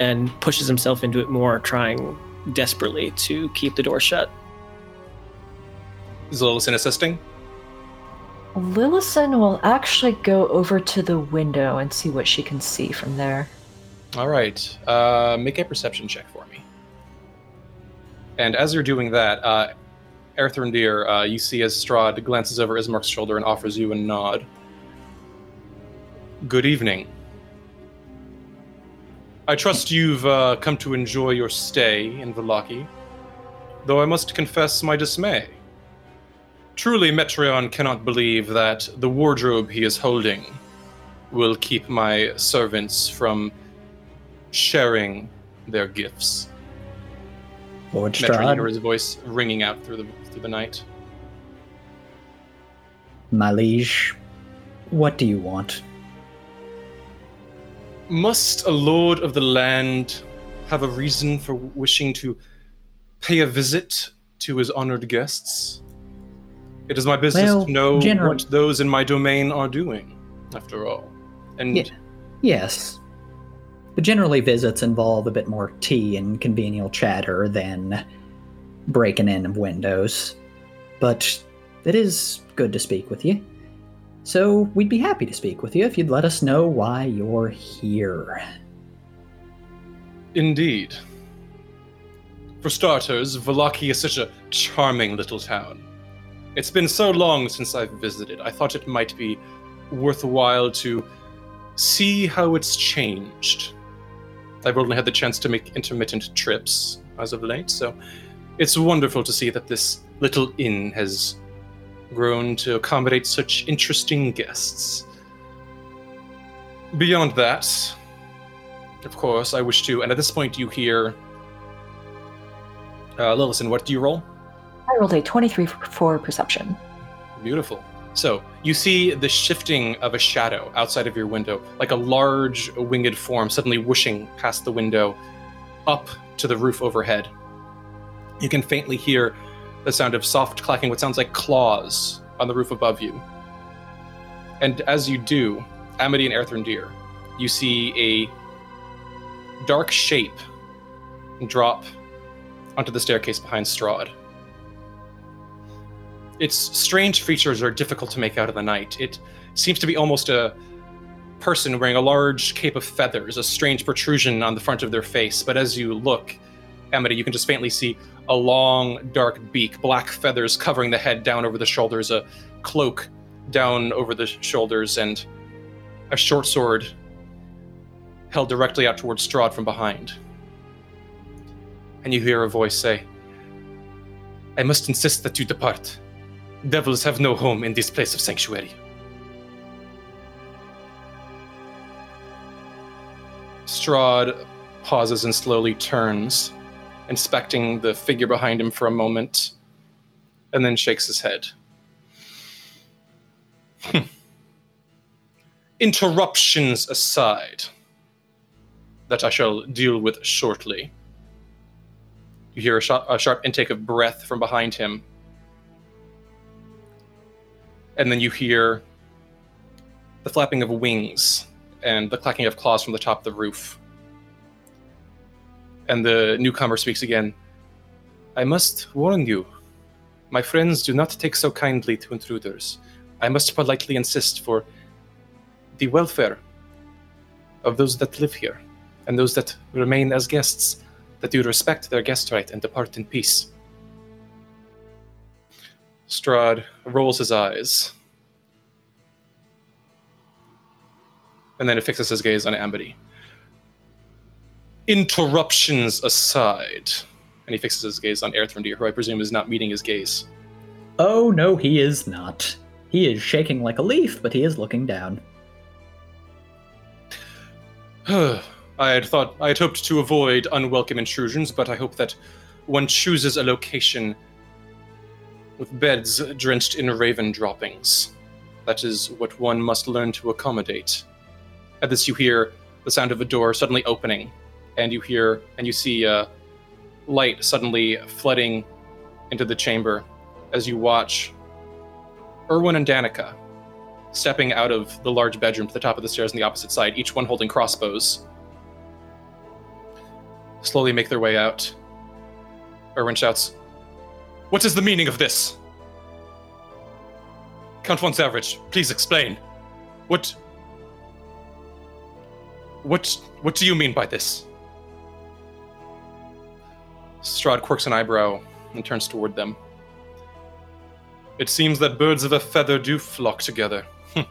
[SPEAKER 10] and pushes himself into it more, trying desperately to keep the door shut.
[SPEAKER 2] Is Lillison assisting?
[SPEAKER 11] Lillison will actually go over to the window and see what she can see from there.
[SPEAKER 2] All right. Uh, make a perception check for me. And as you're doing that, uh, Erthrendir, uh, you see as Strahd glances over Ismark's shoulder and offers you a nod. Good evening. I trust you've uh, come to enjoy your stay in Vallaki, though I must confess my dismay. Truly, Metreon cannot believe that the wardrobe he is holding will keep my servants from sharing their gifts.
[SPEAKER 9] Lord Strahd,
[SPEAKER 2] his voice ringing out through the through the night.
[SPEAKER 9] my liege, what do you want?
[SPEAKER 2] Must a lord of the land have a reason for wishing to pay a visit to his honored guests? It is my business
[SPEAKER 9] Well,
[SPEAKER 2] to know
[SPEAKER 9] general-
[SPEAKER 2] what those in my domain are doing, after all. And
[SPEAKER 9] Yeah. Yes. But generally, visits involve a bit more tea and congenial chatter than breaking in of windows. But it is good to speak with you. So we'd be happy to speak with you if you'd let us know why you're here.
[SPEAKER 2] Indeed. For starters, Vallaki is such a charming little town. It's been so long since I've visited, I thought it might be worthwhile to see how it's changed. I've only had the chance to make intermittent trips as of late, so it's wonderful to see that this little inn has grown to accommodate such interesting guests. Beyond that, of course, I wish to, and at this point you hear. Uh, Lillison, what do you roll?
[SPEAKER 11] I rolled a 23 for perception.
[SPEAKER 2] Beautiful. So you see the shifting of a shadow outside of your window, like a large winged form suddenly whooshing past the window up to the roof overhead. You can faintly hear the sound of soft clacking, what sounds like claws on the roof above you. And as you do, Amity and Erthrendir, you see a dark shape drop onto the staircase behind Strahd. Its strange features are difficult to make out in the night. It seems to be almost a person wearing a large cape of feathers, a strange protrusion on the front of their face. But as you look, Amity, you can just faintly see a long, dark beak, black feathers covering the head down over the shoulders, a cloak down over the shoulders, and a short sword held directly out towards Strahd from behind. And you hear a voice say, I must insist that you depart. Devils have no home in this place of sanctuary. Strahd pauses and slowly turns, inspecting the figure behind him for a moment, and then shakes his head. Hmm. Interruptions aside, that I shall deal with shortly. You hear a, sh- a sharp intake of breath from behind him. And then you hear the flapping of wings and the clacking of claws from the top of the roof. And the newcomer speaks again. I must warn you, my friends do not take so kindly to intruders. I must politely insist for the welfare of those that live here and those that remain as guests that you respect their guest right and depart in peace. Strahd rolls his eyes. And then it fixes his gaze on Amity. Interruptions aside. And he fixes his gaze on Erthrendir, who I presume is not meeting his gaze.
[SPEAKER 9] Oh, no, he is not. He is shaking like a leaf, but he is looking down.
[SPEAKER 2] I had thought I had hoped to avoid unwelcome intrusions, but I hope that one chooses a location with beds drenched in raven droppings. That is what one must learn to accommodate. At this, you hear the sound of a door suddenly opening, and you hear and you see uh, light suddenly flooding into the chamber as you watch Urwin and Danica stepping out of the large bedroom to the top of the stairs on the opposite side, each one holding crossbows. Slowly make their way out. Urwin shouts, What is the meaning of this? Count von Savage, please explain. What. What. What do you mean by this? Strahd quirks an eyebrow and turns toward them. It seems that birds of a feather do flock together. Hm.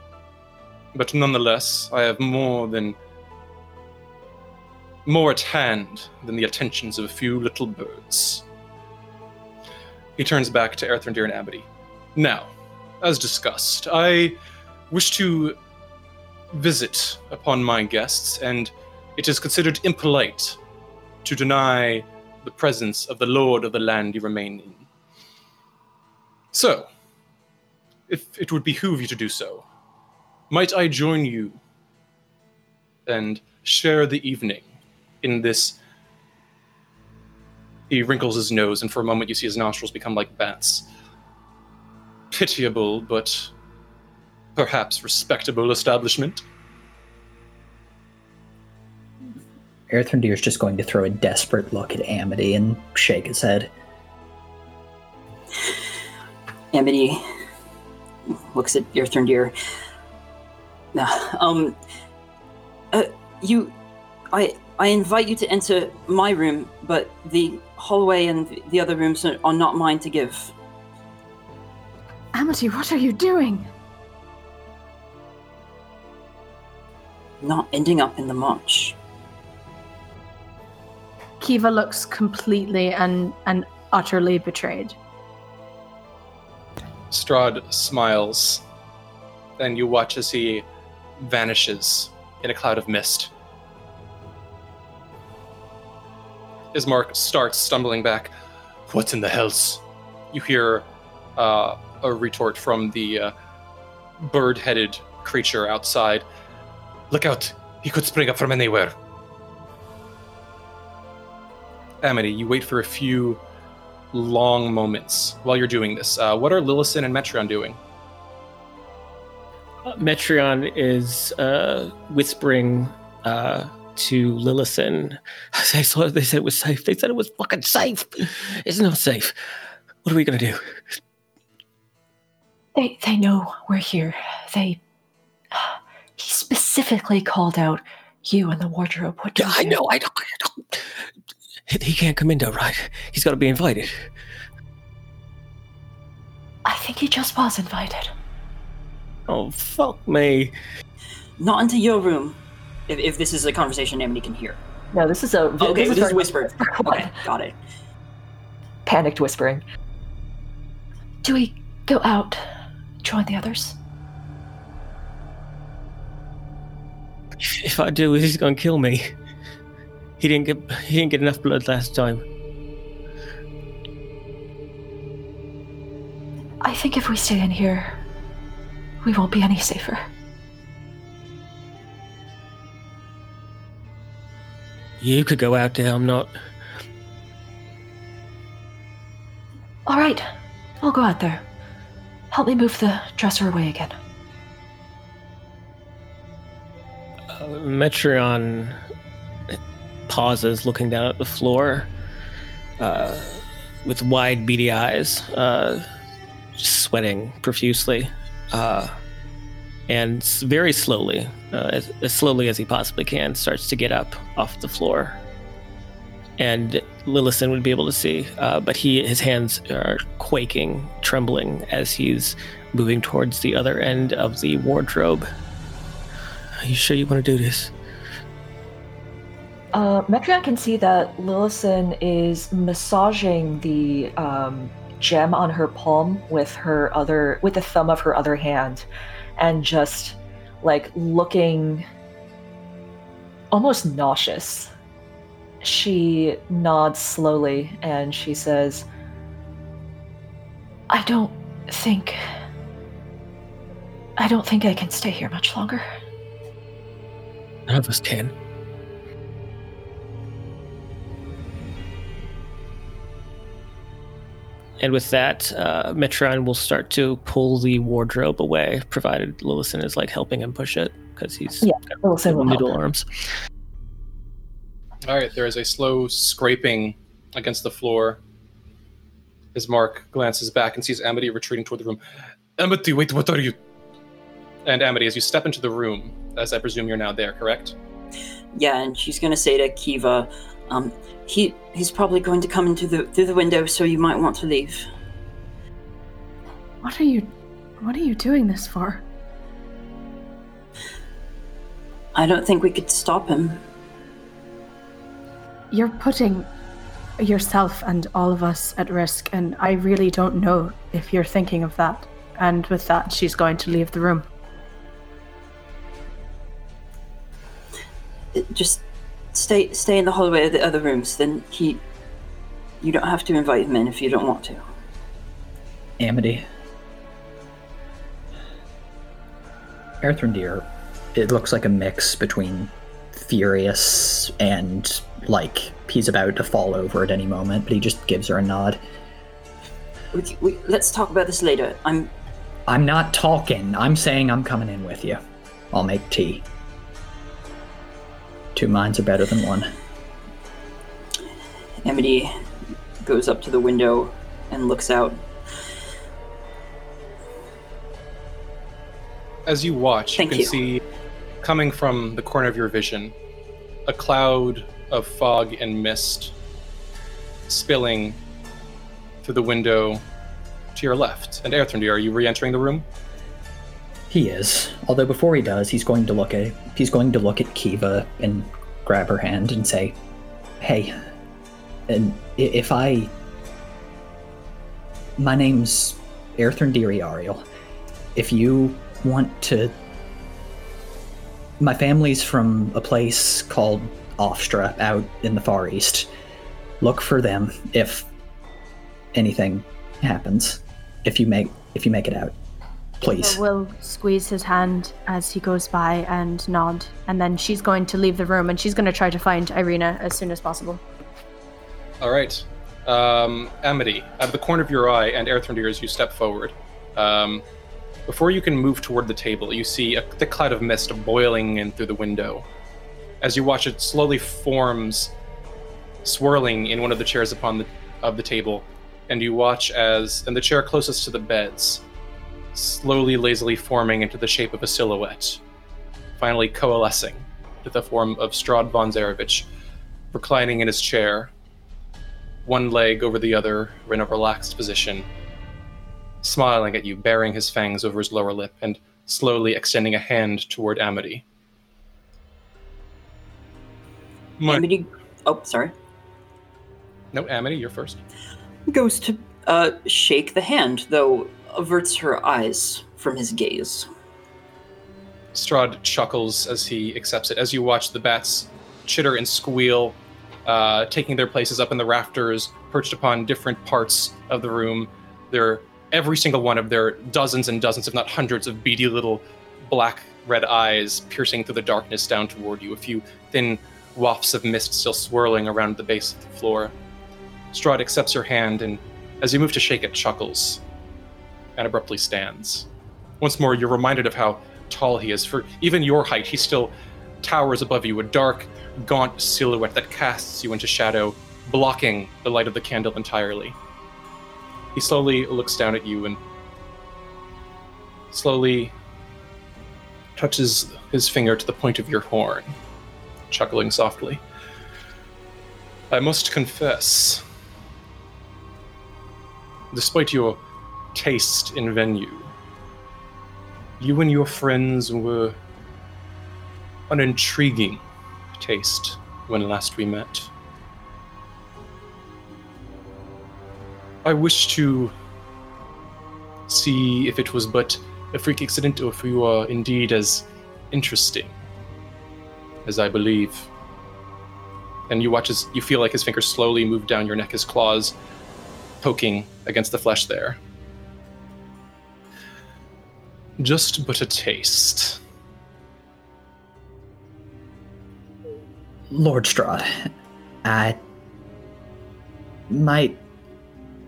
[SPEAKER 2] but nonetheless, I have more than. more at hand than the attentions of a few little birds. He turns back to Erthrendir and Amity. Now, as discussed, I wish to visit upon my guests, and it is considered impolite to deny the presence of the lord of the land you remain in. So, if it would behoove you to do so, might I join you and share the evening in this? He wrinkles his nose, and for a moment you see his nostrils become like bats. Pitiable, but perhaps respectable establishment.
[SPEAKER 9] Erthrendir is just going to throw a desperate look at Amity and shake his head.
[SPEAKER 8] Amity looks at Erthrendir. Nah, um, uh, you, I, I invite you to enter my room, but the hallway and the other rooms are, are not mine to give.
[SPEAKER 3] Amity, what are you doing?
[SPEAKER 8] Not ending up in the march.
[SPEAKER 3] Kiva looks completely and and utterly betrayed.
[SPEAKER 2] Strahd smiles. Then you watch as he vanishes in a cloud of mist. Ismark starts stumbling back. What in the hells? You hear uh, a retort from the uh, bird headed creature outside. Look out! He could spring up from anywhere. Amity, you wait for a few long moments while you're doing this. Uh, what are Lillison and Metreon doing?
[SPEAKER 10] Uh, Metreon is uh, whispering uh, to Lillison. They, saw, they said it was safe. They said it was fucking safe. It's not safe. What are we gonna do?
[SPEAKER 1] They they know we're here. They he specifically called out you and the wardrobe. What do
[SPEAKER 10] Yeah, I
[SPEAKER 1] you-
[SPEAKER 10] know. I know. I know. He he can't come in though, right? He's got to be invited.
[SPEAKER 1] I think he just was invited.
[SPEAKER 10] Oh fuck me!
[SPEAKER 8] Not into your room. If, if this is a conversation Amity can hear.
[SPEAKER 11] No, this is a
[SPEAKER 8] Okay,
[SPEAKER 11] this
[SPEAKER 8] this,
[SPEAKER 11] is
[SPEAKER 8] is whispered. Okay, got it.
[SPEAKER 11] panicked whispering.
[SPEAKER 1] Do we go out, join the others?
[SPEAKER 10] If I do, he's gonna kill me. He didn't get he didn't get enough blood last time.
[SPEAKER 1] I think if we stay in here, we won't be any safer.
[SPEAKER 10] You could go out there. I'm not.
[SPEAKER 1] All right, I'll go out there. Help me move the dresser away again.
[SPEAKER 10] Uh, Metreon pauses, looking down at the floor, uh, with wide, beady eyes, uh, sweating profusely, uh, and very slowly, uh, as, as slowly as he possibly can, starts to get up off the floor. And Lillison would be able to see, uh, but he his hands are quaking, trembling as he's moving towards the other end of the wardrobe. Are you sure you want to do this?
[SPEAKER 11] Uh, Metreon can see that Lillison is massaging the um, gem on her palm with her other, with the thumb of her other hand, and just like looking almost nauseous. She nods slowly and she says,
[SPEAKER 1] I don't think. I don't think I can stay here much longer.
[SPEAKER 10] None of us can. And with that, uh, Metreon will start to pull the wardrobe away, provided Lillison is like helping him push it because he's
[SPEAKER 11] Yeah,
[SPEAKER 10] got
[SPEAKER 11] Lillison will help
[SPEAKER 10] noodle arms.
[SPEAKER 2] All right, there is a slow scraping against the floor. Ismark glances back and sees Amity retreating toward the room. Amity, wait, what are you? And Amity, as you step into the room, as I presume you're now there, correct?
[SPEAKER 8] Yeah, and she's gonna say to Kiva, um, he he's probably going to come into the through the window, so you might want to leave.
[SPEAKER 3] What are you what are you doing this for?
[SPEAKER 8] I don't think we could stop him.
[SPEAKER 3] You're putting yourself and all of us at risk, and I really don't know if you're thinking of that. And with that, she's going to leave the room.
[SPEAKER 8] Uh, Just stay stay in the hallway of the other rooms. Then he, you don't have to invite him in if you don't want to.
[SPEAKER 9] Amity. Erthrendir, it looks like a mix between furious and like he's about to fall over at any moment, but he just gives her a nod.
[SPEAKER 8] We, we, let's talk about this later. I'm
[SPEAKER 9] I'm not talking. I'm saying I'm coming in with you. I'll make tea. Two minds are better than one.
[SPEAKER 8] Amity goes up to the window and looks out.
[SPEAKER 2] As you watch,
[SPEAKER 8] Thank
[SPEAKER 2] you can
[SPEAKER 8] you.
[SPEAKER 2] see coming from the corner of your vision a cloud of fog and mist spilling through the window to your left. And Erthrendir, are you re-entering the room?
[SPEAKER 9] He is. Although before he does, he's going to look at he's going to look at Kiva and grab her hand and say, "Hey, and if I, my name's Aerthrendiri Ariel. If you want to, my family's from a place called Offstra out in the Far East. Look for them if anything happens. If you make if you make it out, please."
[SPEAKER 3] Will squeeze his hand as he goes by and nod, and then she's going to leave the room and she's going to try to find Irina as soon as possible.
[SPEAKER 2] All right. Um, Amity, out of the corner of your eye, and Erthrendir as you step forward. Um, before you can move toward the table, you see a thick cloud of mist boiling in through the window. As you watch, it slowly forms, swirling in one of the chairs upon the of the table, and you watch as, in the chair closest to the beds, slowly, lazily forming into the shape of a silhouette, finally coalescing to the form of Strahd von Zarovich, reclining in his chair, one leg over the other in a relaxed position, smiling at you, baring his fangs over his lower lip, and slowly extending a hand toward Amity. My-
[SPEAKER 8] Amity, oh, sorry,
[SPEAKER 2] no, Amity, you're first.
[SPEAKER 8] goes to uh, shake the hand, though averts her eyes from his gaze.
[SPEAKER 2] Strahd chuckles as he accepts it. As you watch the bats chitter and squeal, uh, taking their places up in the rafters, perched upon different parts of the room. They're every single one of their dozens and dozens, if not hundreds, of beady little black red eyes piercing through the darkness down toward you. A few thin wafts of mist still swirling around the base of the floor. Strahd accepts her hand, and as you move to shake it, chuckles and abruptly stands. Once more, you're reminded of how tall he is. For even your height, he still towers above you, a dark, gaunt silhouette that casts you into shadow, blocking the light of the candle entirely. He slowly looks down at you and slowly touches his finger to the point of your horn, chuckling softly. I must confess, despite your taste in venue, you and your friends were an intriguing taste when last we met. I wish to see if it was but a freak accident or if you are indeed as interesting as I believe. And you watch as you feel like his fingers slowly move down your neck, his claws poking against the flesh there. Just but a taste.
[SPEAKER 9] Lord Strahd, I might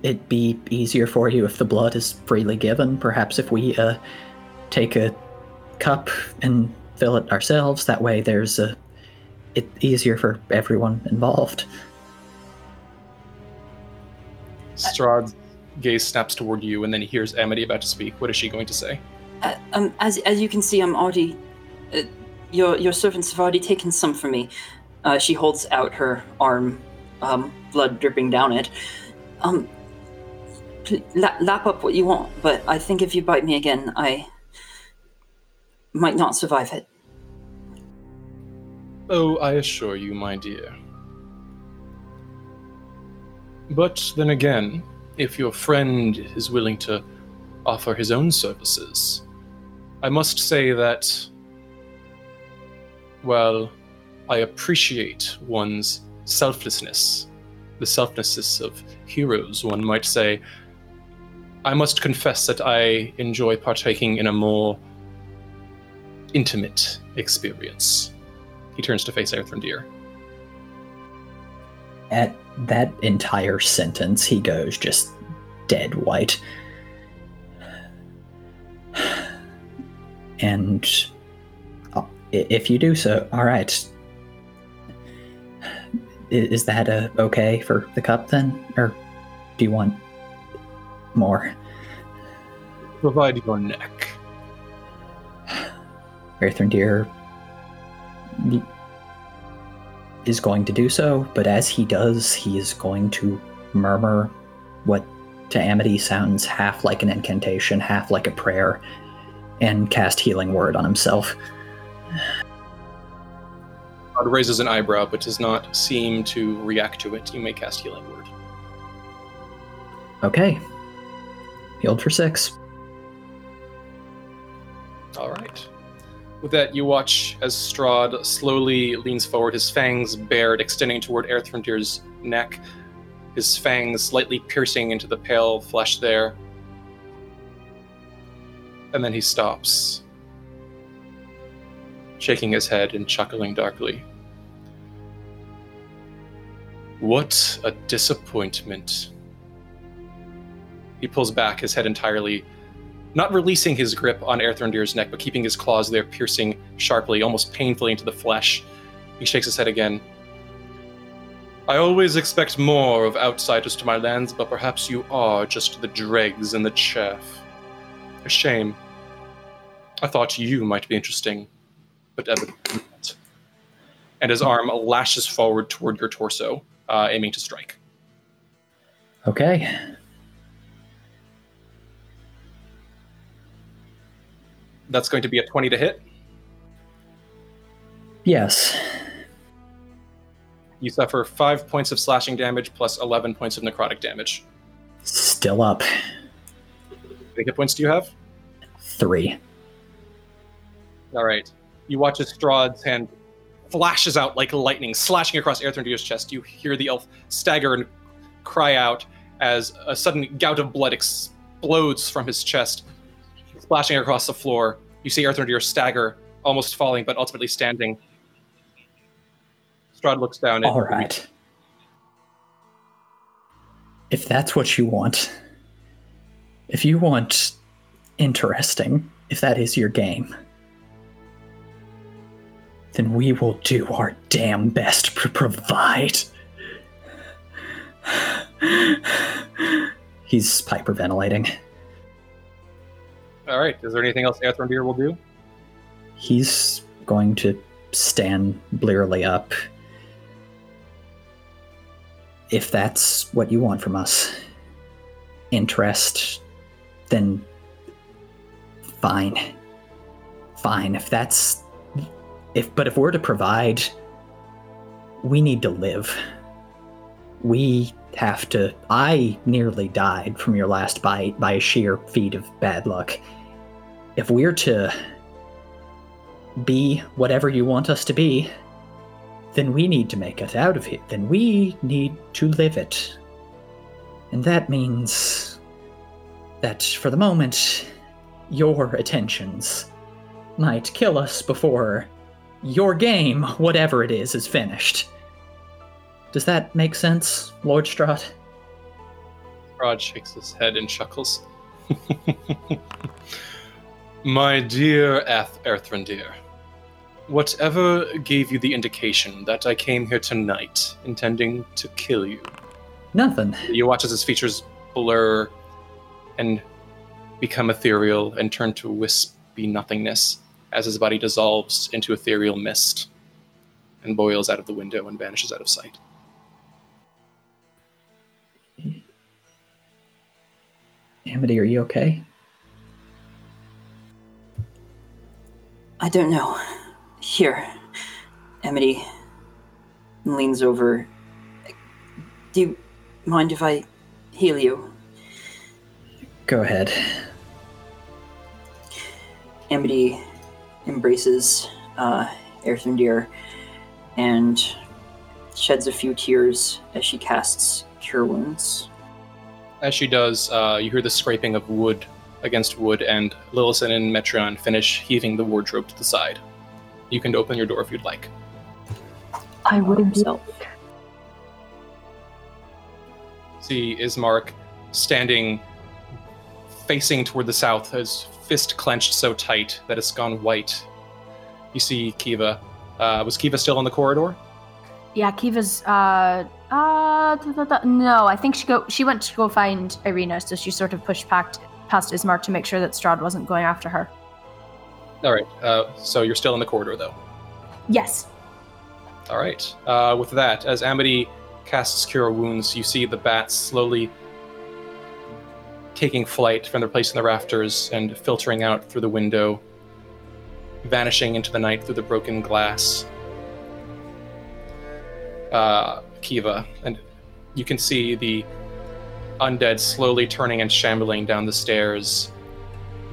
[SPEAKER 9] it be easier for you if the blood is freely given? Perhaps if we uh, take a cup and fill it ourselves. That way, there's a it easier for everyone involved.
[SPEAKER 2] Strahd's gaze snaps toward you, and then he hears Amity about to speak. What is she going to say?
[SPEAKER 8] Uh, um, as as you can see, I'm already. Uh, your your servants have already taken some from me. Uh, she holds out her arm, um, blood dripping down it. Um, la- lap up what you want, but I think if you bite me again, I might not survive it.
[SPEAKER 2] Oh, I assure you, my dear. But then again, if your friend is willing to offer his own services, I must say that, well, I appreciate one's selflessness, the selflessness of heroes, one might say. I must confess that I enjoy partaking in a more intimate experience. He turns to face Erthrendir.
[SPEAKER 9] At that entire sentence, he goes just dead white. And uh, if you do so, all right. is that uh, okay for the cup then, or do you want more?
[SPEAKER 2] Provide your neck.
[SPEAKER 9] Arthur. Erthrendir is going to do so, but as he does, he is going to murmur what to Amity sounds half like an incantation, half like a prayer, and cast healing word on himself.
[SPEAKER 2] Strahd raises an eyebrow, but does not seem to react to it. You may cast healing word.
[SPEAKER 9] Okay. Healed for six.
[SPEAKER 2] All right. With that, you watch as Strahd slowly leans forward, his fangs bared, extending toward Erthrendir's neck, his fangs slightly piercing into the pale flesh there. And then he stops, shaking his head and chuckling darkly. What a disappointment. He pulls back, his head entirely not releasing his grip on Erthrendir's neck, but keeping his claws there, piercing sharply, almost painfully into the flesh. He shakes his head again. I always expect more of outsiders to my lands, but perhaps you are just the dregs and the chaff. A shame. I thought you might be interesting, but evidently not. And his arm lashes forward toward your torso, uh, aiming to strike.
[SPEAKER 9] Okay.
[SPEAKER 2] That's going to be a 20 to hit.
[SPEAKER 9] Yes.
[SPEAKER 2] You suffer 5 points of slashing damage plus 11 points of necrotic damage.
[SPEAKER 9] Still up.
[SPEAKER 2] How many hit points do you have?
[SPEAKER 9] Three.
[SPEAKER 2] All right. You watch as Strahd's hand flashes out like lightning, slashing across Erthrendir's chest. You hear the elf stagger and cry out as a sudden gout of blood explodes from his chest, splashing across the floor. You see Erthrendir stagger, almost falling, but ultimately standing. Strahd looks down.
[SPEAKER 9] All right. If that's what you want, if you want interesting, if that is your game, then we will do our damn best to provide. He's hyperventilating.
[SPEAKER 2] All right. Is there anything else Erthrendir will do?
[SPEAKER 9] He's going to stand blearily up. If that's what you want from us, interest, then fine. Fine. If that's if but if we're to provide we need to live. We have to I nearly died from your last bite by a sheer feat of bad luck. If we're to be whatever you want us to be, then we need to make it out of here. Then we need to live it. And that means that for the moment, your attentions might kill us before your game, whatever it is, is finished. Does that make sense, Lord Strahd?
[SPEAKER 2] Strahd shakes his head and chuckles. My dear Ath- Erthrendir, whatever gave you the indication that I came here tonight intending to kill you?
[SPEAKER 9] Nothing.
[SPEAKER 2] You watch as his features blur and become ethereal and turn to wispy nothingness as his body dissolves into ethereal mist and boils out of the window and vanishes out of sight.
[SPEAKER 9] Amity, are you okay?
[SPEAKER 8] I don't know. Here, Amity leans over. Do you mind if I heal you?
[SPEAKER 9] Go ahead.
[SPEAKER 8] Amity embraces uh, Erthrendir and sheds a few tears as she casts Cure Wounds.
[SPEAKER 2] As she does, uh, you hear the scraping of wood against wood, and Lillison and Metreon finish heaving the wardrobe to the side. You can open your door if you'd like.
[SPEAKER 11] I wouldn't do
[SPEAKER 2] See Ismark standing facing toward the south, his fist clenched so tight that it's gone white. You see Kiva. Uh, was Kiva still in the corridor?
[SPEAKER 3] Yeah, Kiva's. Uh, uh, da, da, da- no, I think she go. She went to go find Irina, so she sort of pushed past past Ismark to make sure that Strahd wasn't going after her.
[SPEAKER 2] All right. Uh, so you're still in the corridor, though.
[SPEAKER 3] Yes.
[SPEAKER 2] All right. Uh, with that, as Amity casts Cure Wounds, you see the bats slowly taking flight from their place in the rafters and filtering out through the window, vanishing into the night through the broken glass. Uh, Kiva, and you can see the undead slowly turning and shambling down the stairs,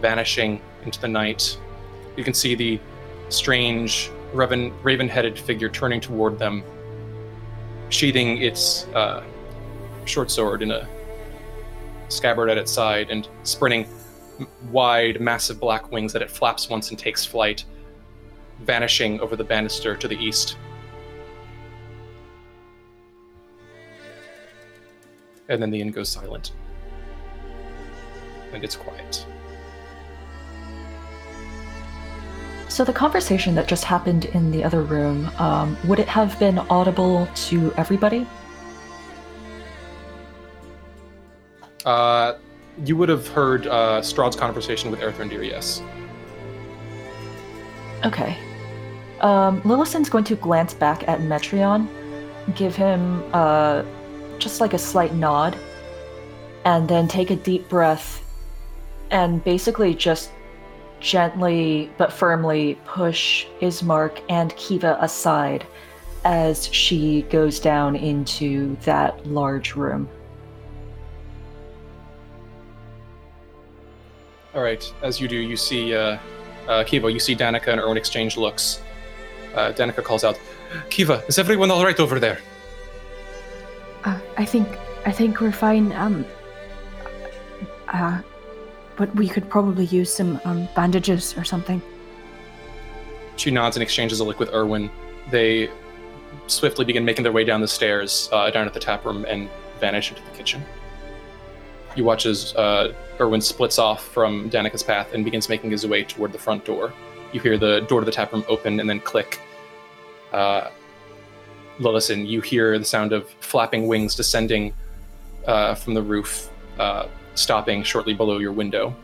[SPEAKER 2] vanishing into the night. You can see the strange raven raven-headed figure turning toward them, sheathing its uh, short sword in a scabbard at its side and spreading m- wide, massive black wings that it flaps once and takes flight, vanishing over the banister to the east. And then the inn goes silent. And it's quiet.
[SPEAKER 11] So the conversation that just happened in the other room, um, would it have been audible to everybody?
[SPEAKER 2] Uh, you would have heard uh, Strahd's conversation with Erthrendir, yes.
[SPEAKER 11] Okay. Um, Lillison's going to glance back at Metreon, give him uh, just like a slight nod, and then take a deep breath and basically just gently but firmly push Ismark and Kiva aside as she goes down into that large room.
[SPEAKER 2] All right. As you do, you see uh, uh, Kiva. You see Danica and Urwin exchange looks. Uh, Danica calls out, "Kiva, is everyone all right over there?"
[SPEAKER 3] Uh, I think I think we're fine. Um. Uh, but we could probably use some um, bandages or something.
[SPEAKER 2] She nods and exchanges a look with Urwin. They swiftly begin making their way down the stairs, uh, down at the tap room, and vanish into the kitchen. You watch as uh, Urwin splits off from Danica's path and begins making his way toward the front door. You hear the door to the tap room open and then click. Uh, Lillison, you hear the sound of flapping wings descending uh, from the roof, uh, stopping shortly below your window.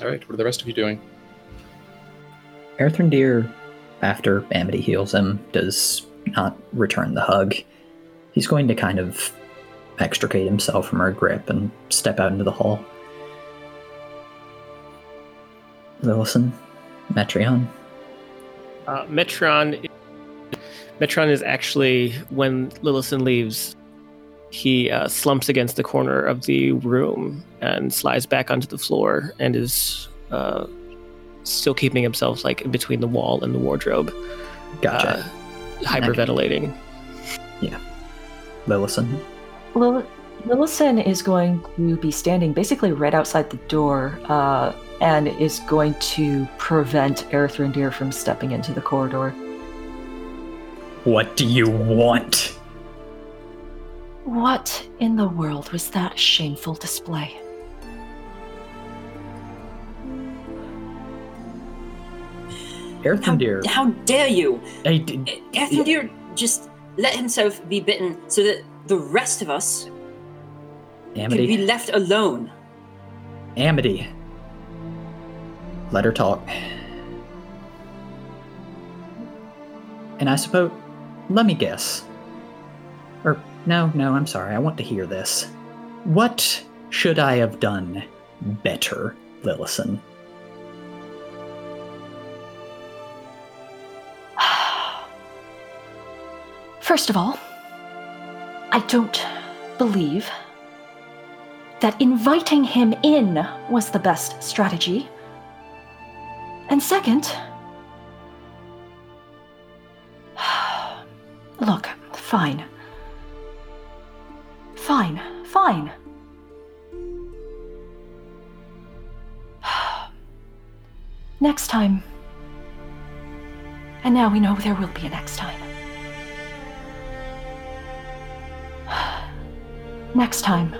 [SPEAKER 2] All right, what are the rest of you doing?
[SPEAKER 9] Erthrendir, after Amity heals him, does not return the hug. He's going to kind of extricate himself from her grip and step out into the hall. Lillison, Metreon.
[SPEAKER 10] Uh, Metreon. Metreon is actually when Lillison leaves, he uh, slumps against the corner of the room and slides back onto the floor and is uh, still keeping himself like in between the wall and the wardrobe,
[SPEAKER 9] Gotcha.
[SPEAKER 10] uh, hyperventilating.
[SPEAKER 9] Lillison.
[SPEAKER 11] Lil- Lillison is going to be standing basically right outside the door uh, and is going to prevent Erthrendir from stepping into the corridor.
[SPEAKER 9] What do you want?
[SPEAKER 1] What in the world was that shameful display?
[SPEAKER 8] How,
[SPEAKER 9] Erthrendir.
[SPEAKER 8] how dare you?
[SPEAKER 9] I did-
[SPEAKER 8] Erthrendir just let himself be bitten so that the rest of us can be left alone.
[SPEAKER 9] Amity. Let her talk. And I suppose, let me guess. Or, no, no, I'm sorry, I want to hear this. What should I have done better, Lillison?
[SPEAKER 1] First of all, I don't believe that inviting him in was the best strategy. And second, look, fine. Fine, fine. Next time. And now we know there will be a next time. Next time.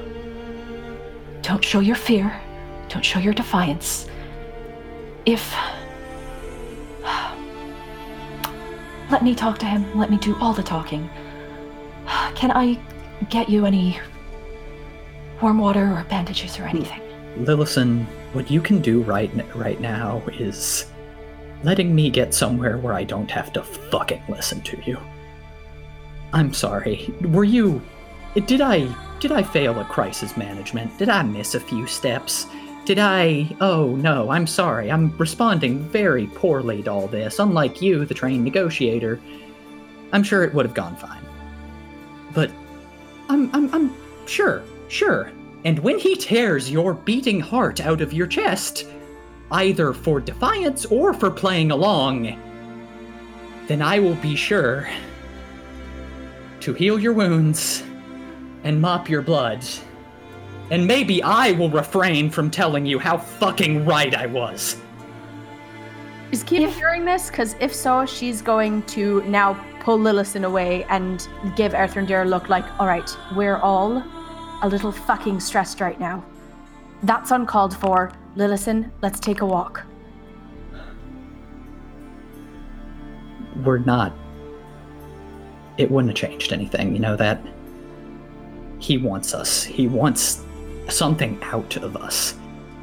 [SPEAKER 1] Don't show your fear. Don't show your defiance. If. let me talk to him. Let me do all the talking. Can I get you any warm water or bandages or anything?
[SPEAKER 9] Lillison, what you can do right right now is letting me get somewhere where I don't have to fucking listen to you. I'm sorry. Were you did I did I fail at crisis management? Did I miss a few steps? Did I Oh no, I'm sorry. I'm responding very poorly to all this. Unlike you, the trained negotiator. I'm sure it would have gone fine. But I'm I'm I'm sure, sure. And when he tears your beating heart out of your chest, either for defiance or for playing along, then I will be sure to heal your wounds and mop your blood. And maybe I will refrain from telling you how fucking right I was.
[SPEAKER 3] Is Kiva hearing this? Because if so, she's going to now pull Lillison away and give Erthrendir a look like, all right, we're all a little fucking stressed right now. That's uncalled for. Lillison, let's take a walk.
[SPEAKER 9] We're not. It wouldn't have changed anything, you know that? He wants us. He wants something out of us.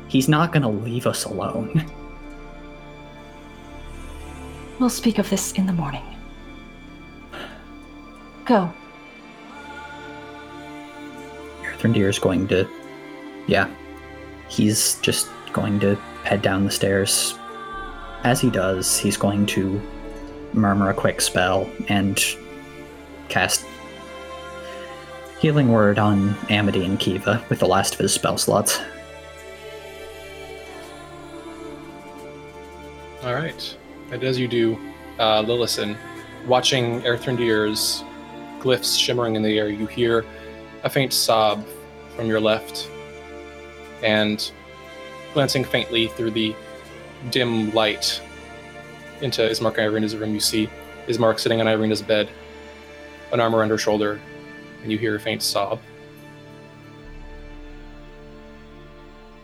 [SPEAKER 9] He's not gonna leave us alone.
[SPEAKER 1] We'll speak of this in the morning. Go.
[SPEAKER 9] Erthrendir is going to. Yeah. He's just going to head down the stairs. As he does, he's going to murmur a quick spell and cast Healing Word on Amity and Kiva with the last of his spell slots.
[SPEAKER 2] All right. And as you do, uh, Lillison, watching Erthrendir's glyphs shimmering in the air, you hear a faint sob from your left. And glancing faintly through the dim light into Ismark and Irina's room, you see Ismark sitting on Irina's bed, an arm around her shoulder, and you hear a faint sob.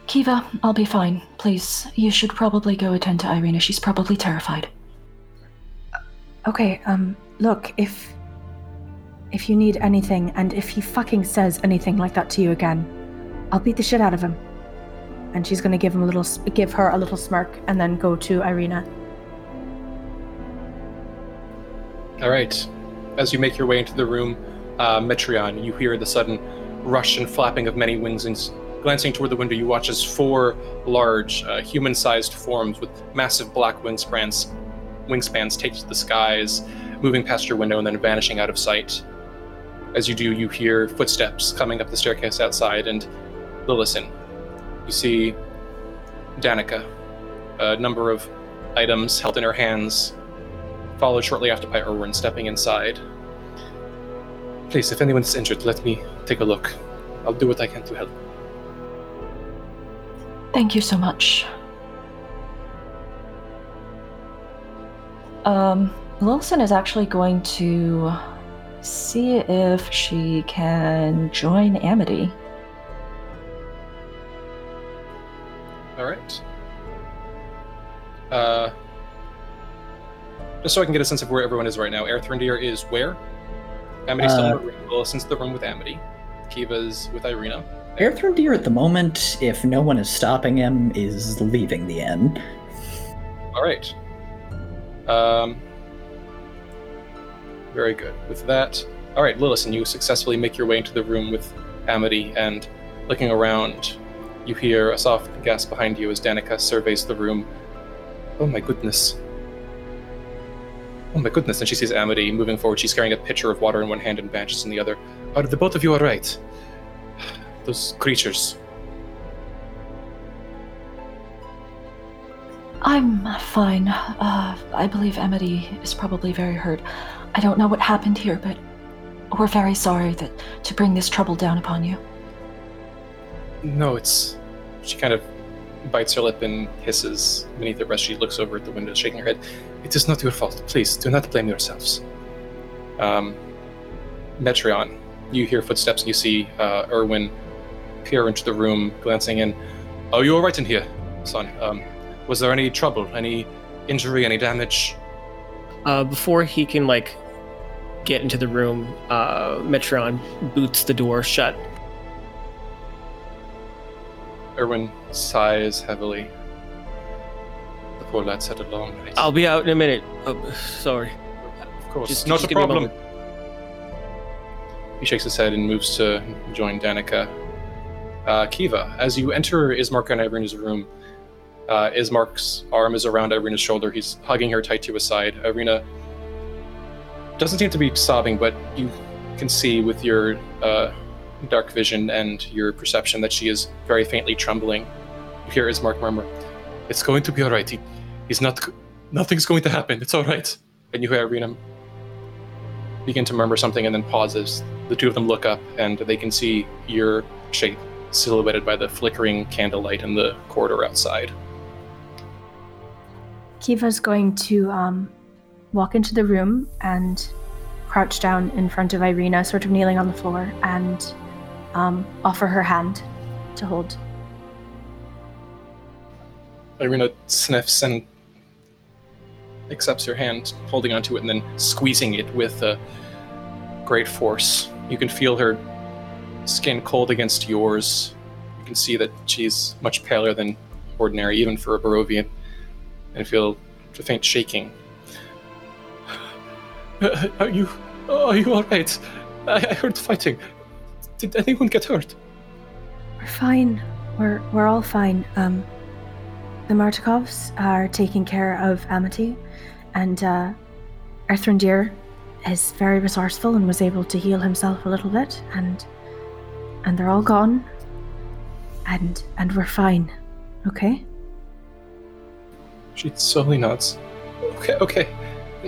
[SPEAKER 1] Kiva, I'll be fine. Please, you should probably go attend to Irina. She's probably terrified.
[SPEAKER 3] Okay, um, look, if if you need anything, and if he fucking says anything like that to you again, I'll beat the shit out of him. And she's gonna give him a little, s- give her a little smirk, and then go to Irina.
[SPEAKER 2] All right. As you make your way into the room, uh, Metreon, you hear the sudden rush and flapping of many wings. And glancing toward the window, you watch as four large, uh, human-sized forms with massive black wingspans, wingspans take to the skies, moving past your window and then vanishing out of sight. As you do, you hear footsteps coming up the staircase outside, and listen. You see Danica, a number of items held in her hands, followed shortly after by Urwin stepping inside. Please, if anyone's injured, let me take a look. I'll do what I can to help.
[SPEAKER 1] Thank you so much. Um, Lillison is actually going to see if she can join Amity.
[SPEAKER 2] All right. Uh, just so I can get a sense of where everyone is right now, Erthrendir is where? Amity's still in
[SPEAKER 9] Uh,
[SPEAKER 2] the room. The room with Amity. Kiva's with Irina.
[SPEAKER 9] Erthrendir at the moment, if no one is stopping him, is leaving the inn.
[SPEAKER 2] All right. Um, very good. With that, all right, Lillison, you successfully make your way into the room with Amity, and looking around, you hear a soft gasp behind you as Danica surveys the room. Oh my goodness. Oh my goodness. And she sees Amity moving forward. She's carrying a pitcher of water in one hand and bandages in the other. Are the both of you all right? Those creatures.
[SPEAKER 1] I'm fine. Uh, I believe Amity is probably very hurt. I don't know what happened here, but we're very sorry that to bring this trouble down upon you.
[SPEAKER 2] No, it's. She kind of bites her lip and hisses beneath her breath. She looks over at the window, shaking her head. It is not your fault. Please, do not blame yourselves. Um, Metreon, you hear footsteps and you see uh, Urwin peer into the room, glancing in. Are you all right in here, son? Um, was there any trouble, any injury, any damage?
[SPEAKER 10] uh, before he can like get into the room, uh, Metreon boots the door shut.
[SPEAKER 2] Urwin sighs heavily. The poor lad said a long night.
[SPEAKER 10] I'll be out in a minute. Oh, sorry.
[SPEAKER 2] Of course,
[SPEAKER 10] Just-
[SPEAKER 2] not
[SPEAKER 10] just
[SPEAKER 2] a
[SPEAKER 10] me a
[SPEAKER 2] problem. he shakes his head and moves to join Danica. Uh, Kiva, as you enter Ismark and Irina's room, uh, Ismark's arm is around Irina's shoulder. He's hugging her tight to his side. Irina doesn't seem to be sobbing, but you can see with your uh, dark vision and your perception that she is very faintly trembling. You hear Ismark murmur, "It's going to be all right. He, he's not. Nothing's going to happen. It's all right." And you hear Irina begin to murmur something and then pauses. The two of them look up and they can see your shape silhouetted by the flickering candlelight in the corridor outside.
[SPEAKER 3] Kiva's going to um, walk into the room and crouch down in front of Irina, sort of kneeling on the floor, and um, offer her hand to hold.
[SPEAKER 2] Irina sniffs and accepts your hand, holding onto it and then squeezing it with uh, great force. You can feel her skin cold against yours. You can see that she's much paler than ordinary, even for a Barovian, and feel a faint shaking. Uh, Are you? Are you all right? I, I heard fighting. Did anyone get hurt?
[SPEAKER 3] We're fine. We're we're all fine. Um, the Martikovs are taking care of Amity, and uh, Erthrendir is very resourceful and was able to heal himself a little bit, and and they're all gone, and and we're fine. Okay.
[SPEAKER 2] She slowly nods. Okay, okay.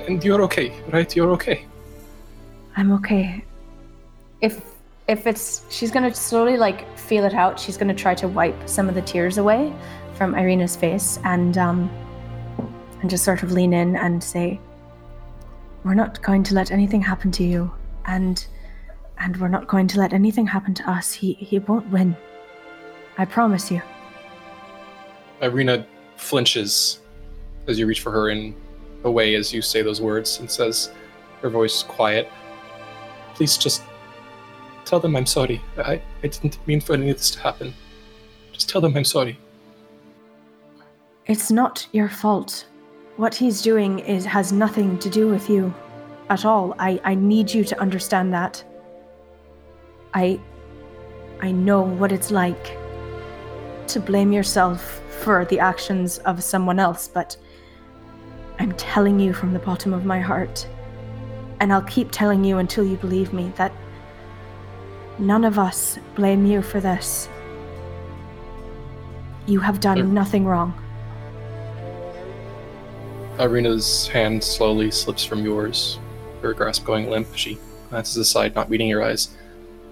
[SPEAKER 2] And you're okay, right? You're okay.
[SPEAKER 3] I'm okay. If if it's she's gonna slowly like feel it out. She's gonna try to wipe some of the tears away from Irina's face and um and just sort of lean in and say, "We're not going to let anything happen to you, and and we're not going to let anything happen to us. He he won't win. I promise you."
[SPEAKER 2] Irina flinches as you reach for her and away as you say those words and says, her voice quiet, Please just tell them I'm sorry. I, I didn't mean for any of this to happen. Just tell them I'm sorry.
[SPEAKER 3] It's not your fault. What he's doing is has nothing to do with you at all. I, I need you to understand that. I I know what it's like to blame yourself for the actions of someone else, but I'm telling you from the bottom of my heart, and I'll keep telling you until you believe me that none of us blame you for this. You have done nothing wrong.
[SPEAKER 2] Irina's hand slowly slips from yours, her grasp going limp. She glances aside, not meeting your eyes.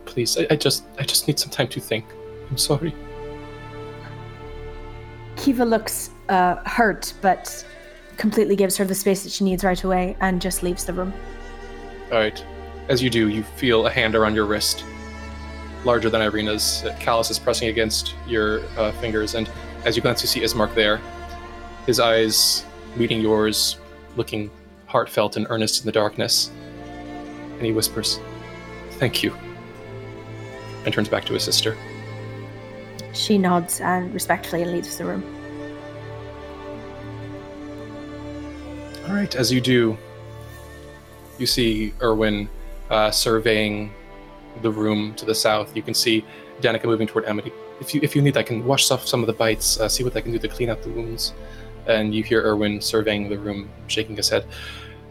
[SPEAKER 2] Please, I, I just I just need some time to think. I'm sorry.
[SPEAKER 3] Kiva looks uh, hurt, but completely gives her the space that she needs right away and just leaves the room.
[SPEAKER 2] Alright. As you do, you feel a hand around your wrist, larger than Irina's. Callus is pressing against your uh, fingers, and as you glance, you see Ismark there. His eyes meeting yours, looking heartfelt and earnest in the darkness. And he whispers, Thank you. And turns back to his sister.
[SPEAKER 3] She nods and respectfully leaves the room.
[SPEAKER 2] Alright, as you do, you see Urwin uh, surveying the room to the south. You can see Danica moving toward Amity. If you if you need, I can wash off some of the bites, uh, see what I can do to clean out the wounds. And you hear Urwin surveying the room, shaking his head.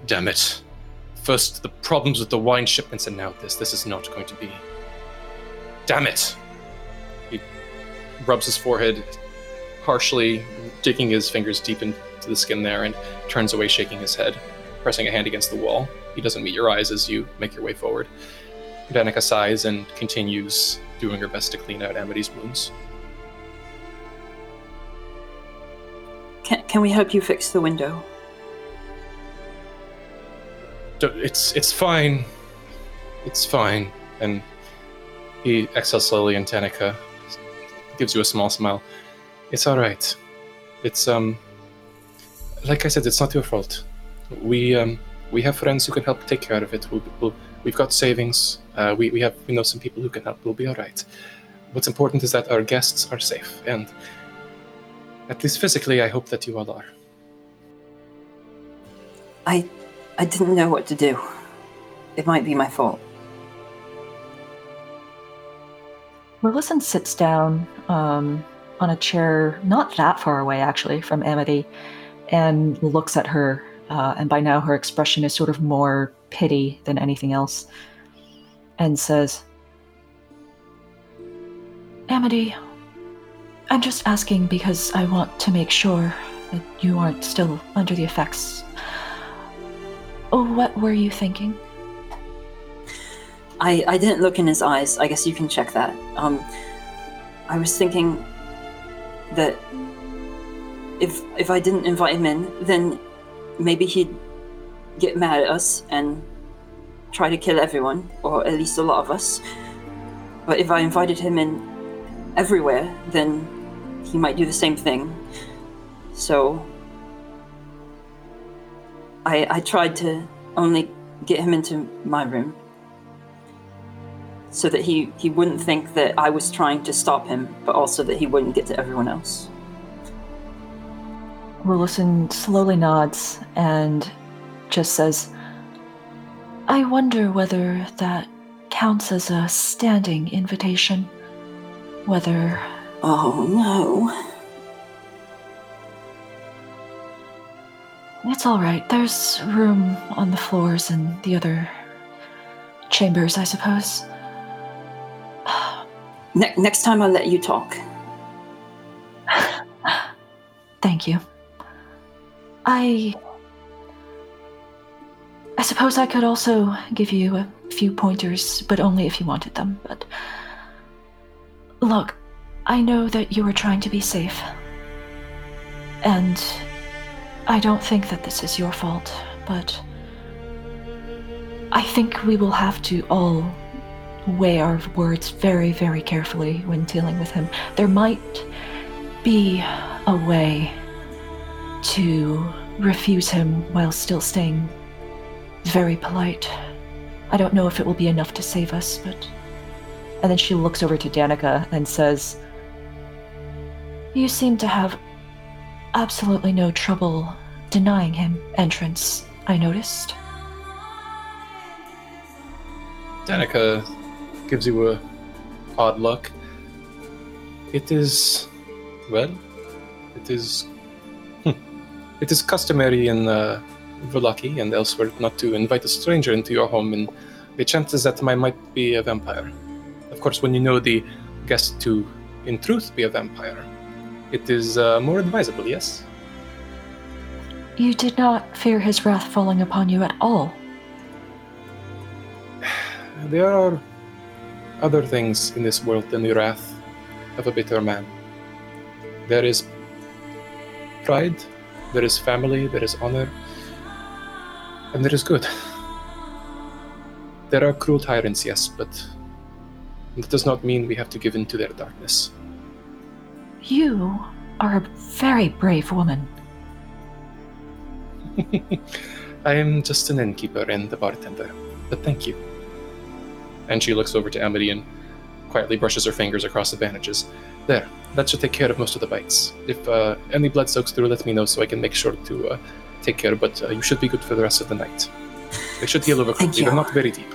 [SPEAKER 2] Damn it. First the problems with the wine shipments, and now this. This is not going to be. Damn it! He rubs his forehead harshly, digging his fingers deep into the skin there, and turns away, shaking his head, pressing a hand against the wall. He doesn't meet your eyes as you make your way forward. Danica sighs and continues doing her best to clean out Amity's wounds.
[SPEAKER 8] Can, can we help you fix the window?
[SPEAKER 2] It's it's fine. It's fine. And he exhales slowly, and Danica gives you a small smile. It's all right. It's um, like I said, it's not your fault. We um, we have friends who can help take care of it. We'll, we'll, we've got savings. Uh, we, we have we know some people who can help. We'll be all right. What's important is that our guests are safe, and at least physically, I hope that you all are.
[SPEAKER 8] I, I didn't know what to do. It might be my fault.
[SPEAKER 11] Lillison sits down um, on a chair not that far away, actually, from Amity, and looks at her. Uh, and by now, her expression is sort of more pity than anything else, and says, Amity, I'm just asking because I want to make sure that you aren't still under the effects. Oh, what were you thinking?
[SPEAKER 8] I, I didn't look in his eyes. I guess you can check that. Um, I was thinking that if if I didn't invite him in, then maybe he'd get mad at us and try to kill everyone, or at least a lot of us. But if I invited him in everywhere, then he might do the same thing. So I I tried to only get him into my room so that he, he wouldn't think that I was trying to stop him, but also that he wouldn't get to everyone else.
[SPEAKER 11] Lillison slowly nods and just says, I wonder whether that counts as a standing invitation. Whether.
[SPEAKER 8] Oh no.
[SPEAKER 11] It's all right. There's room on the floors and the other chambers, I suppose.
[SPEAKER 8] Ne- next time I'll let you talk.
[SPEAKER 11] Thank you. I. I suppose I could also give you a few pointers, but only if you wanted them. But. Look, I know that you are trying to be safe. And I don't think that this is your fault, but. I think we will have to all weigh our words very, very carefully when dealing with him. There might be a way to refuse him while still staying very polite. I don't know if it will be enough to save us, but. And then she looks over to Danica and says, You seem to have absolutely no trouble denying him entrance, I noticed.
[SPEAKER 2] Danica gives you a odd look. It is, well, it is, it is customary in uh, Vallaki and elsewhere not to invite a stranger into your home, and the chances that I might be a vampire. Course, when you know the guest to, in truth, be a vampire, it is uh, more advisable. Yes.
[SPEAKER 11] You did not fear his wrath falling upon you at all.
[SPEAKER 2] There are other things in this world than the wrath of a bitter man. There is pride, there is family, there is honor, and there is good. There are cruel tyrants, yes, but that does not mean we have to give in to their darkness.
[SPEAKER 11] You are a very brave woman.
[SPEAKER 2] I am just an innkeeper and a bartender, but thank you. And she looks over to Amity and quietly brushes her fingers across the bandages. There, that should take care of most of the bites. If uh, any blood soaks through, let me know so I can make sure to uh, take care. But uh, you should be good for the rest of the night. They should heal over quickly. They're not very deep.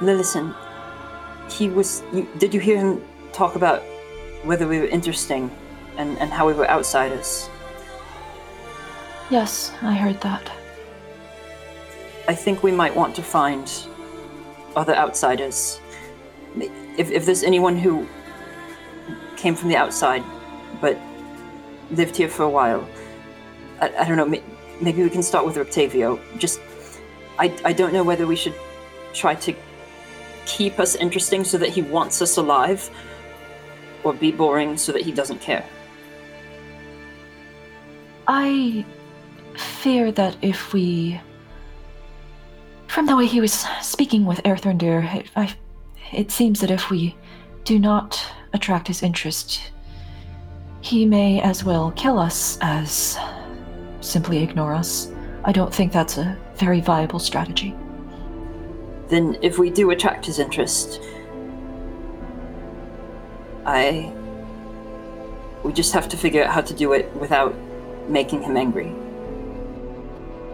[SPEAKER 8] Lillison, he was. You, did you hear him talk about whether we were interesting and, and how we were outsiders?
[SPEAKER 11] Yes, I heard that.
[SPEAKER 8] I think we might want to find other outsiders. If, if there's anyone who came from the outside but lived here for a while, I, I don't know, maybe we can start with Octavio. Just, I, I don't know whether we should try to keep us interesting so that he wants us alive or be boring so that he doesn't care.
[SPEAKER 11] I fear that if we. From the way he was speaking with Erthrendir, it, I, it seems that if we do not attract his interest, he may as well kill us as simply ignore us. I don't think that's a very viable strategy.
[SPEAKER 8] Then, if we do attract his interest, I. We just have to figure out how to do it without making him angry.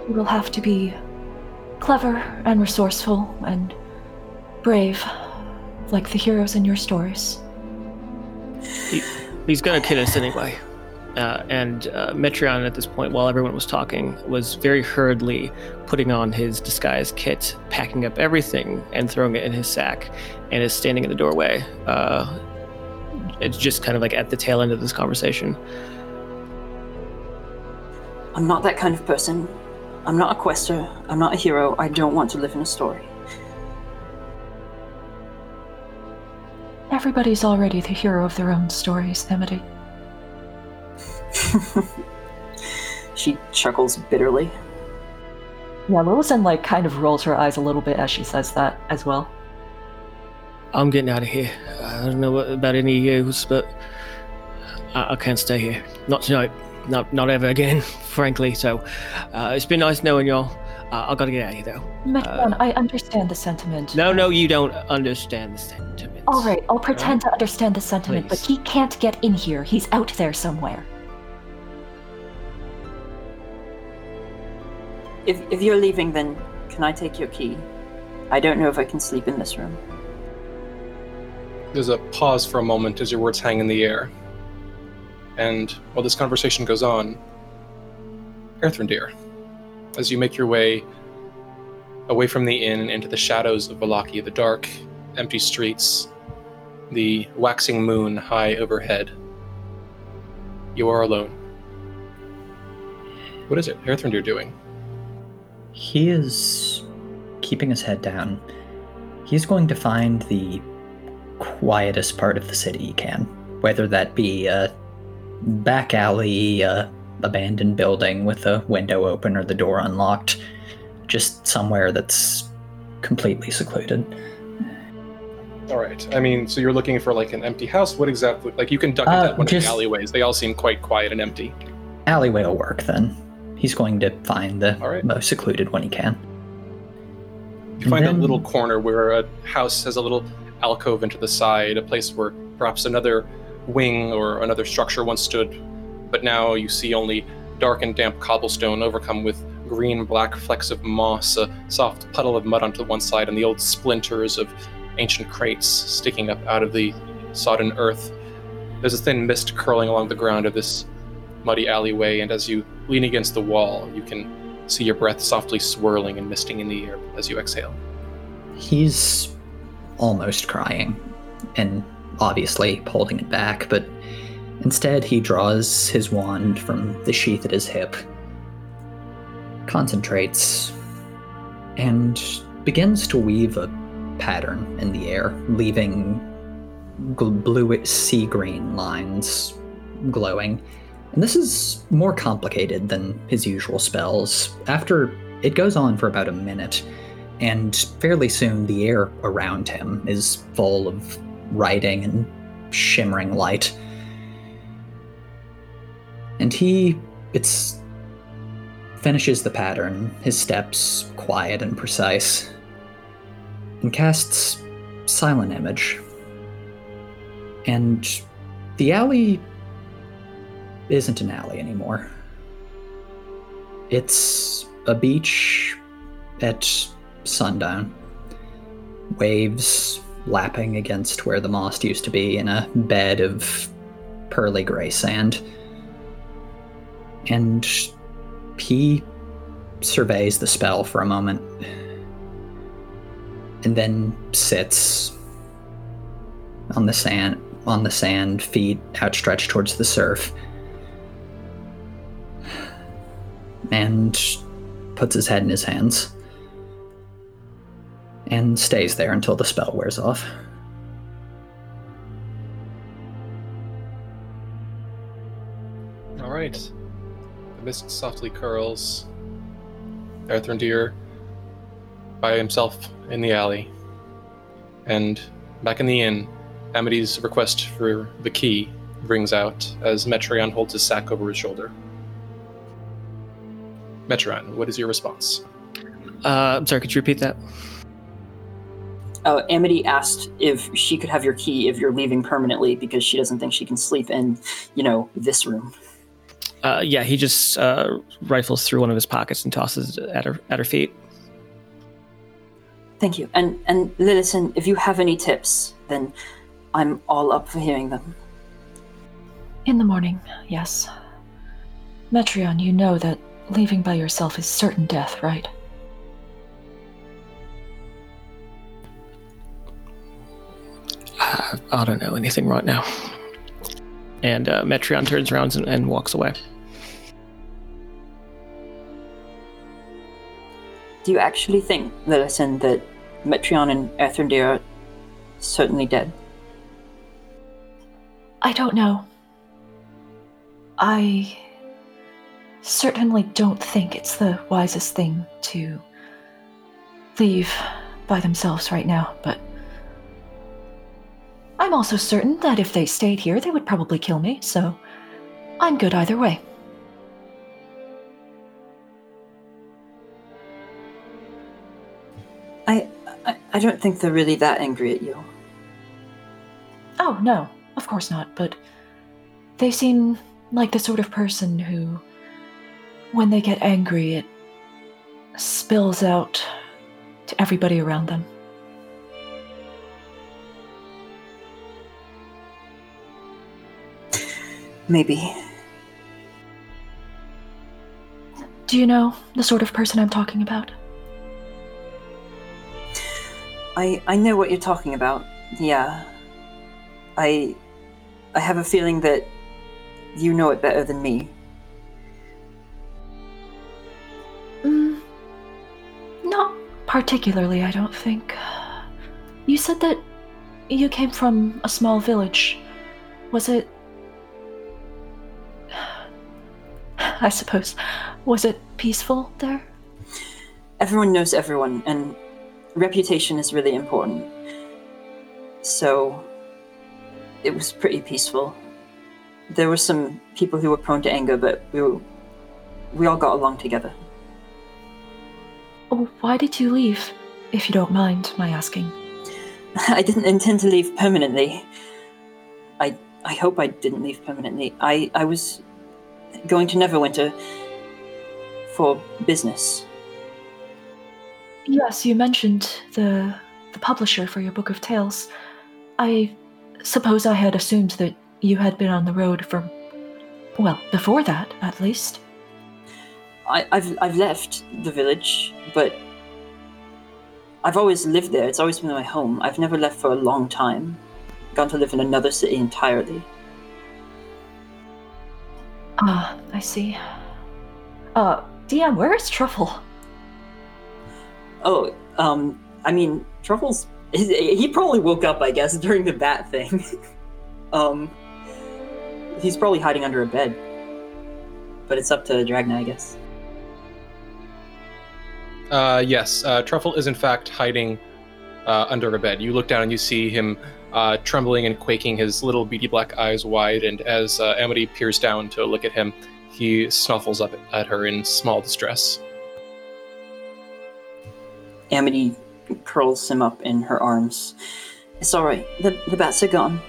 [SPEAKER 11] We'll have to be clever and resourceful and brave, like the heroes in your stories.
[SPEAKER 10] He, he's gonna kill us anyway. Uh, and uh, Metreon, at this point, while everyone was talking, was very hurriedly putting on his disguise kit, packing up everything, and throwing it in his sack, and is standing in the doorway. Uh, it's just kind of like at the tail end of this conversation.
[SPEAKER 8] I'm not that kind of person. I'm not a quester. I'm not a hero. I don't want to live in a story.
[SPEAKER 11] Everybody's already the hero of their own stories, Amity.
[SPEAKER 8] she chuckles bitterly.
[SPEAKER 11] Yeah, Lillison like kind of rolls her eyes a little bit as she says that as well.
[SPEAKER 10] I'm getting out of here. I don't know what, about any of you, but I, I, can't stay here. Not tonight. Not not ever again, frankly. So uh, it's been nice knowing y'all. Uh, I gotta get out of here though.
[SPEAKER 11] Metreon, uh, I understand the sentiment.
[SPEAKER 10] No, no, you don't understand the sentiment.
[SPEAKER 11] All right, I'll pretend right? to understand the sentiment, Please. but he can't get in here. He's out there somewhere.
[SPEAKER 8] If if you're leaving, then can I take your key? I don't know if I can sleep in this room.
[SPEAKER 2] There's a pause for a moment as your words hang in the air. And while this conversation goes on, Erthrendir, as you make your way away from the inn into the shadows of Vallaki, the dark, empty streets, the waxing moon high overhead, you are alone. What is it Erthrendir doing?
[SPEAKER 9] He is keeping his head down. He's going to find the quietest part of the city he can, whether that be a back alley, a abandoned building with a window open or the door unlocked, just somewhere that's completely secluded.
[SPEAKER 2] All right. I mean, so you're looking for like an empty house. What exactly? Like you can duck into uh, one of the alleyways. They all seem quite quiet and empty.
[SPEAKER 9] Alleyway will work then. He's going to find the right. most secluded one he can.
[SPEAKER 2] You find then... a little corner where a house has a little alcove into the side, a place where perhaps another wing or another structure once stood, but now you see only dark and damp cobblestone overcome with green black flecks of moss, a soft puddle of mud onto one side, and the old splinters of ancient crates sticking up out of the sodden earth. There's a thin mist curling along the ground of this muddy alleyway, and as you lean against the wall, you can see your breath softly swirling and misting in the air as you exhale.
[SPEAKER 9] He's almost crying, and obviously holding it back, but instead he draws his wand from the sheath at his hip, concentrates, and begins to weave a pattern in the air, leaving gl- blue sea green lines glowing. And this is more complicated than his usual spells. After it goes on for about a minute, and fairly soon the air around him is full of writing and shimmering light. And he it's finishes the pattern, his steps quiet and precise, and casts silent image. And the alley isn't an alley anymore. It's a beach at sundown. Waves lapping against where the moss used to be in a bed of pearly gray sand. And he surveys the spell for a moment and then sits on the sand on the sand feet outstretched towards the surf and puts his head in his hands and stays there until the spell wears off.
[SPEAKER 2] All right. The mist softly curls. Erthrendir by himself in the alley. And back in the inn, Amity's request for the key brings out as Metreon holds his sack over his shoulder. Metreon, what is your response?
[SPEAKER 10] Uh, I'm sorry, could you repeat that?
[SPEAKER 8] Uh, Amity asked if she could have your key if you're leaving permanently because she doesn't think she can sleep in, you know, this room.
[SPEAKER 10] Uh, yeah, he just uh, rifles through one of his pockets and tosses it at her at her feet.
[SPEAKER 8] Thank you. And and Lillison, if you have any tips, then I'm all up for hearing them.
[SPEAKER 11] In the morning, yes. Metreon, you know that leaving by yourself is certain death, right?
[SPEAKER 10] Uh, I don't know anything right now. And uh, Metreon turns around and, and walks away.
[SPEAKER 8] Do you actually think, Lillison, that Metreon and Erthrendir are certainly dead?
[SPEAKER 11] I don't know. I certainly don't think it's the wisest thing to leave by themselves right now, but I'm also certain that if they stayed here, they would probably kill me, so I'm good either way.
[SPEAKER 8] I, I I don't think they're really that angry at you.
[SPEAKER 11] Oh, no, of course not, but they seem like the sort of person who, when they get angry, it spills out to everybody around them.
[SPEAKER 8] Maybe.
[SPEAKER 11] Do you know the sort of person I'm talking about?
[SPEAKER 8] I I know what you're talking about. Yeah. I I have a feeling that you know it better than me.
[SPEAKER 11] Particularly, I don't think. You said that you came from a small village. Was it. I suppose. Was it peaceful there?
[SPEAKER 8] Everyone knows everyone, and reputation is really important. So, it was pretty peaceful. There were some people who were prone to anger, but we were, we all got along together.
[SPEAKER 11] Oh, why did you leave, if you don't mind my asking?
[SPEAKER 8] I didn't intend to leave permanently. I I hope I didn't leave permanently. I I was going to Neverwinter for business.
[SPEAKER 11] Yes, you mentioned the the publisher for your book of tales. I suppose I had assumed that you had been on the road for well, before that, at least.
[SPEAKER 8] I, I've I've left the village, but I've always lived there. It's always been my home. I've never left for a long time. Gone to live in another city entirely.
[SPEAKER 11] Ah, I see. Uh, DM, where is Truffle?
[SPEAKER 8] Oh, um, I mean, Truffle's he probably woke up, I guess, during the bat thing. um, he's probably hiding under a bed. But it's up to Dragna, I guess.
[SPEAKER 2] Uh, yes, uh, Truffle is in fact hiding uh, under a bed. You look down and you see him uh, trembling and quaking, his little beady black eyes wide, and as uh, Amity peers down to look at him, he snuffles up at her in small distress.
[SPEAKER 8] Amity curls him up in her arms. It's all right. The the bats are gone.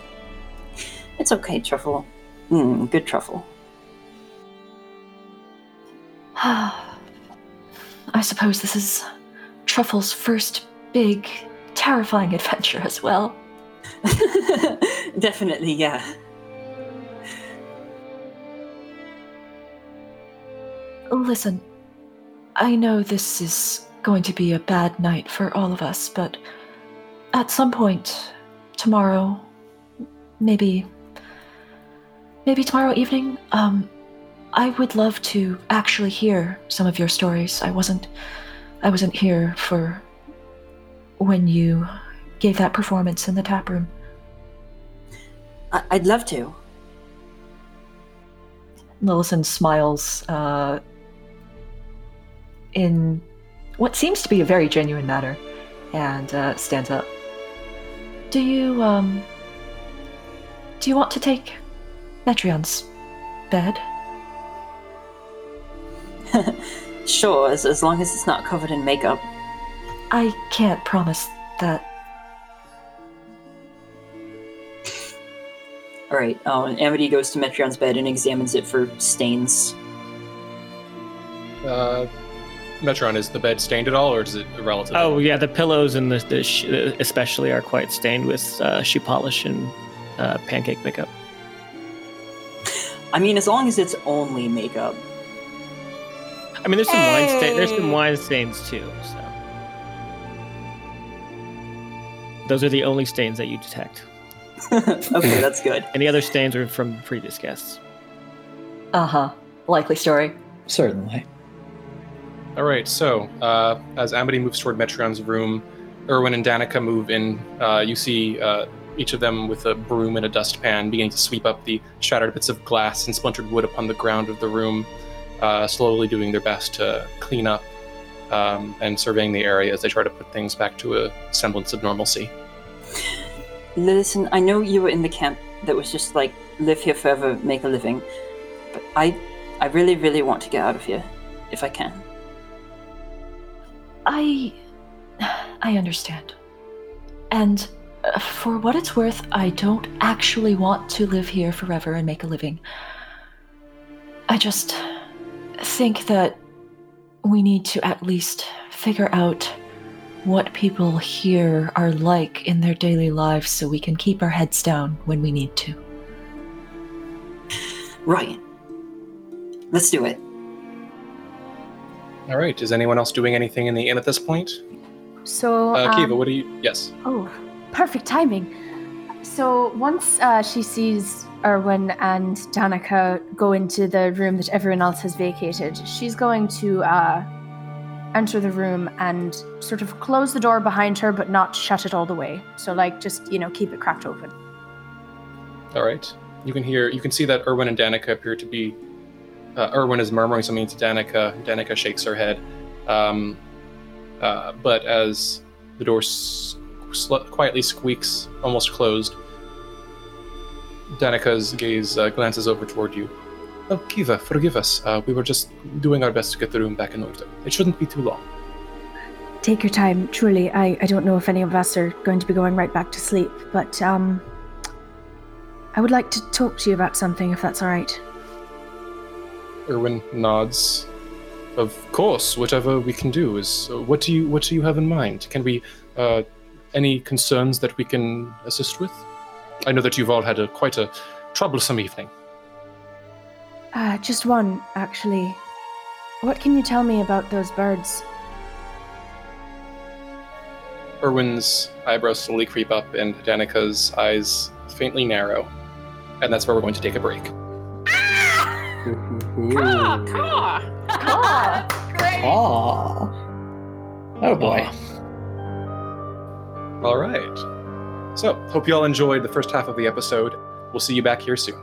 [SPEAKER 8] It's okay, Truffle. Mm, good Truffle.
[SPEAKER 11] I suppose this is Truffle's first big, terrifying adventure as well.
[SPEAKER 8] Definitely, yeah.
[SPEAKER 11] Listen, I know this is going to be a bad night for all of us, but at some point tomorrow, maybe maybe tomorrow evening, um I would love to actually hear some of your stories. I wasn't I wasn't here for when you gave that performance in the tap room.
[SPEAKER 8] I'd love to.
[SPEAKER 13] Lillison smiles uh, in what seems to be a very genuine manner and uh, stands up.
[SPEAKER 11] Do you um do you want to take Metreon's bed?
[SPEAKER 8] Sure, as, as long as it's not covered in makeup.
[SPEAKER 11] I can't promise that.
[SPEAKER 8] All right. Uh, Amity goes to Metreon's bed and examines it for stains.
[SPEAKER 2] Uh, Metreon, is the bed stained at all, or is it irrelative?
[SPEAKER 10] Oh yeah, the pillows and the, the sh- especially are quite stained with uh, shoe polish and uh, pancake makeup.
[SPEAKER 8] I mean, as long as it's only makeup.
[SPEAKER 10] I mean, there's some wine sta- there's some wine stains too. So those are the only stains that you detect.
[SPEAKER 8] okay, that's good.
[SPEAKER 10] Any other stains are from previous guests.
[SPEAKER 11] Uh huh. Likely story.
[SPEAKER 9] Certainly.
[SPEAKER 2] All right. So uh, as Amity moves toward Metreon's room, Urwin and Danica move in. Uh, you see uh, each of them with a broom and a dustpan beginning to sweep up the shattered bits of glass and splintered wood upon the ground of the room, uh, slowly doing their best to clean up um, and surveying the area as they try to put things back to a semblance of normalcy.
[SPEAKER 8] Listen, I know you were in the camp that was just like live here forever, make a living, but I, I really, really want to get out of here, if I can.
[SPEAKER 11] I. I understand. And uh, for what it's worth, I don't actually want to live here forever and make a living. I just think that we need to at least figure out what people here are like in their daily lives so we can keep our heads down when we need to.
[SPEAKER 8] Right. Let's do it.
[SPEAKER 2] All right. Is anyone else doing anything in the inn at this point?
[SPEAKER 3] So,
[SPEAKER 2] Uh, Kiva,
[SPEAKER 3] um,
[SPEAKER 2] what do you? Yes.
[SPEAKER 3] Oh, perfect timing. So once uh, she sees Urwin and Danica go into the room that everyone else has vacated, she's going to uh, enter the room and sort of close the door behind her, but not shut it all the way. So, like, just you know, keep it cracked open.
[SPEAKER 2] All right. You can hear, you can see that Urwin and Danica appear to be. Uh, Urwin is murmuring something to Danica. Danica shakes her head. Um, uh, but as the door s- sl- quietly squeaks, almost closed, Danica's gaze uh, glances over toward you. Oh, Kiva, forgive us. Uh, we were just doing our best to get the room back in order. It shouldn't be too long.
[SPEAKER 3] Take your time. Truly, I, I don't know if any of us are going to be going right back to sleep, but um, I would like to talk to you about something, if that's all right.
[SPEAKER 2] Urwin nods. Of course, whatever we can do is. Uh, what do you What do you have in mind? Can we? Uh, any concerns that we can assist with? I know that you've all had a quite a troublesome evening.
[SPEAKER 3] Uh, just one, actually. What can you tell me about those birds?
[SPEAKER 2] Urwin's eyebrows slowly creep up, and Danica's eyes faintly narrow, and that's where we're going to take a break.
[SPEAKER 9] Oh. Oh boy.
[SPEAKER 2] All right. So, hope you all enjoyed the first half of the episode. We'll see you back here soon.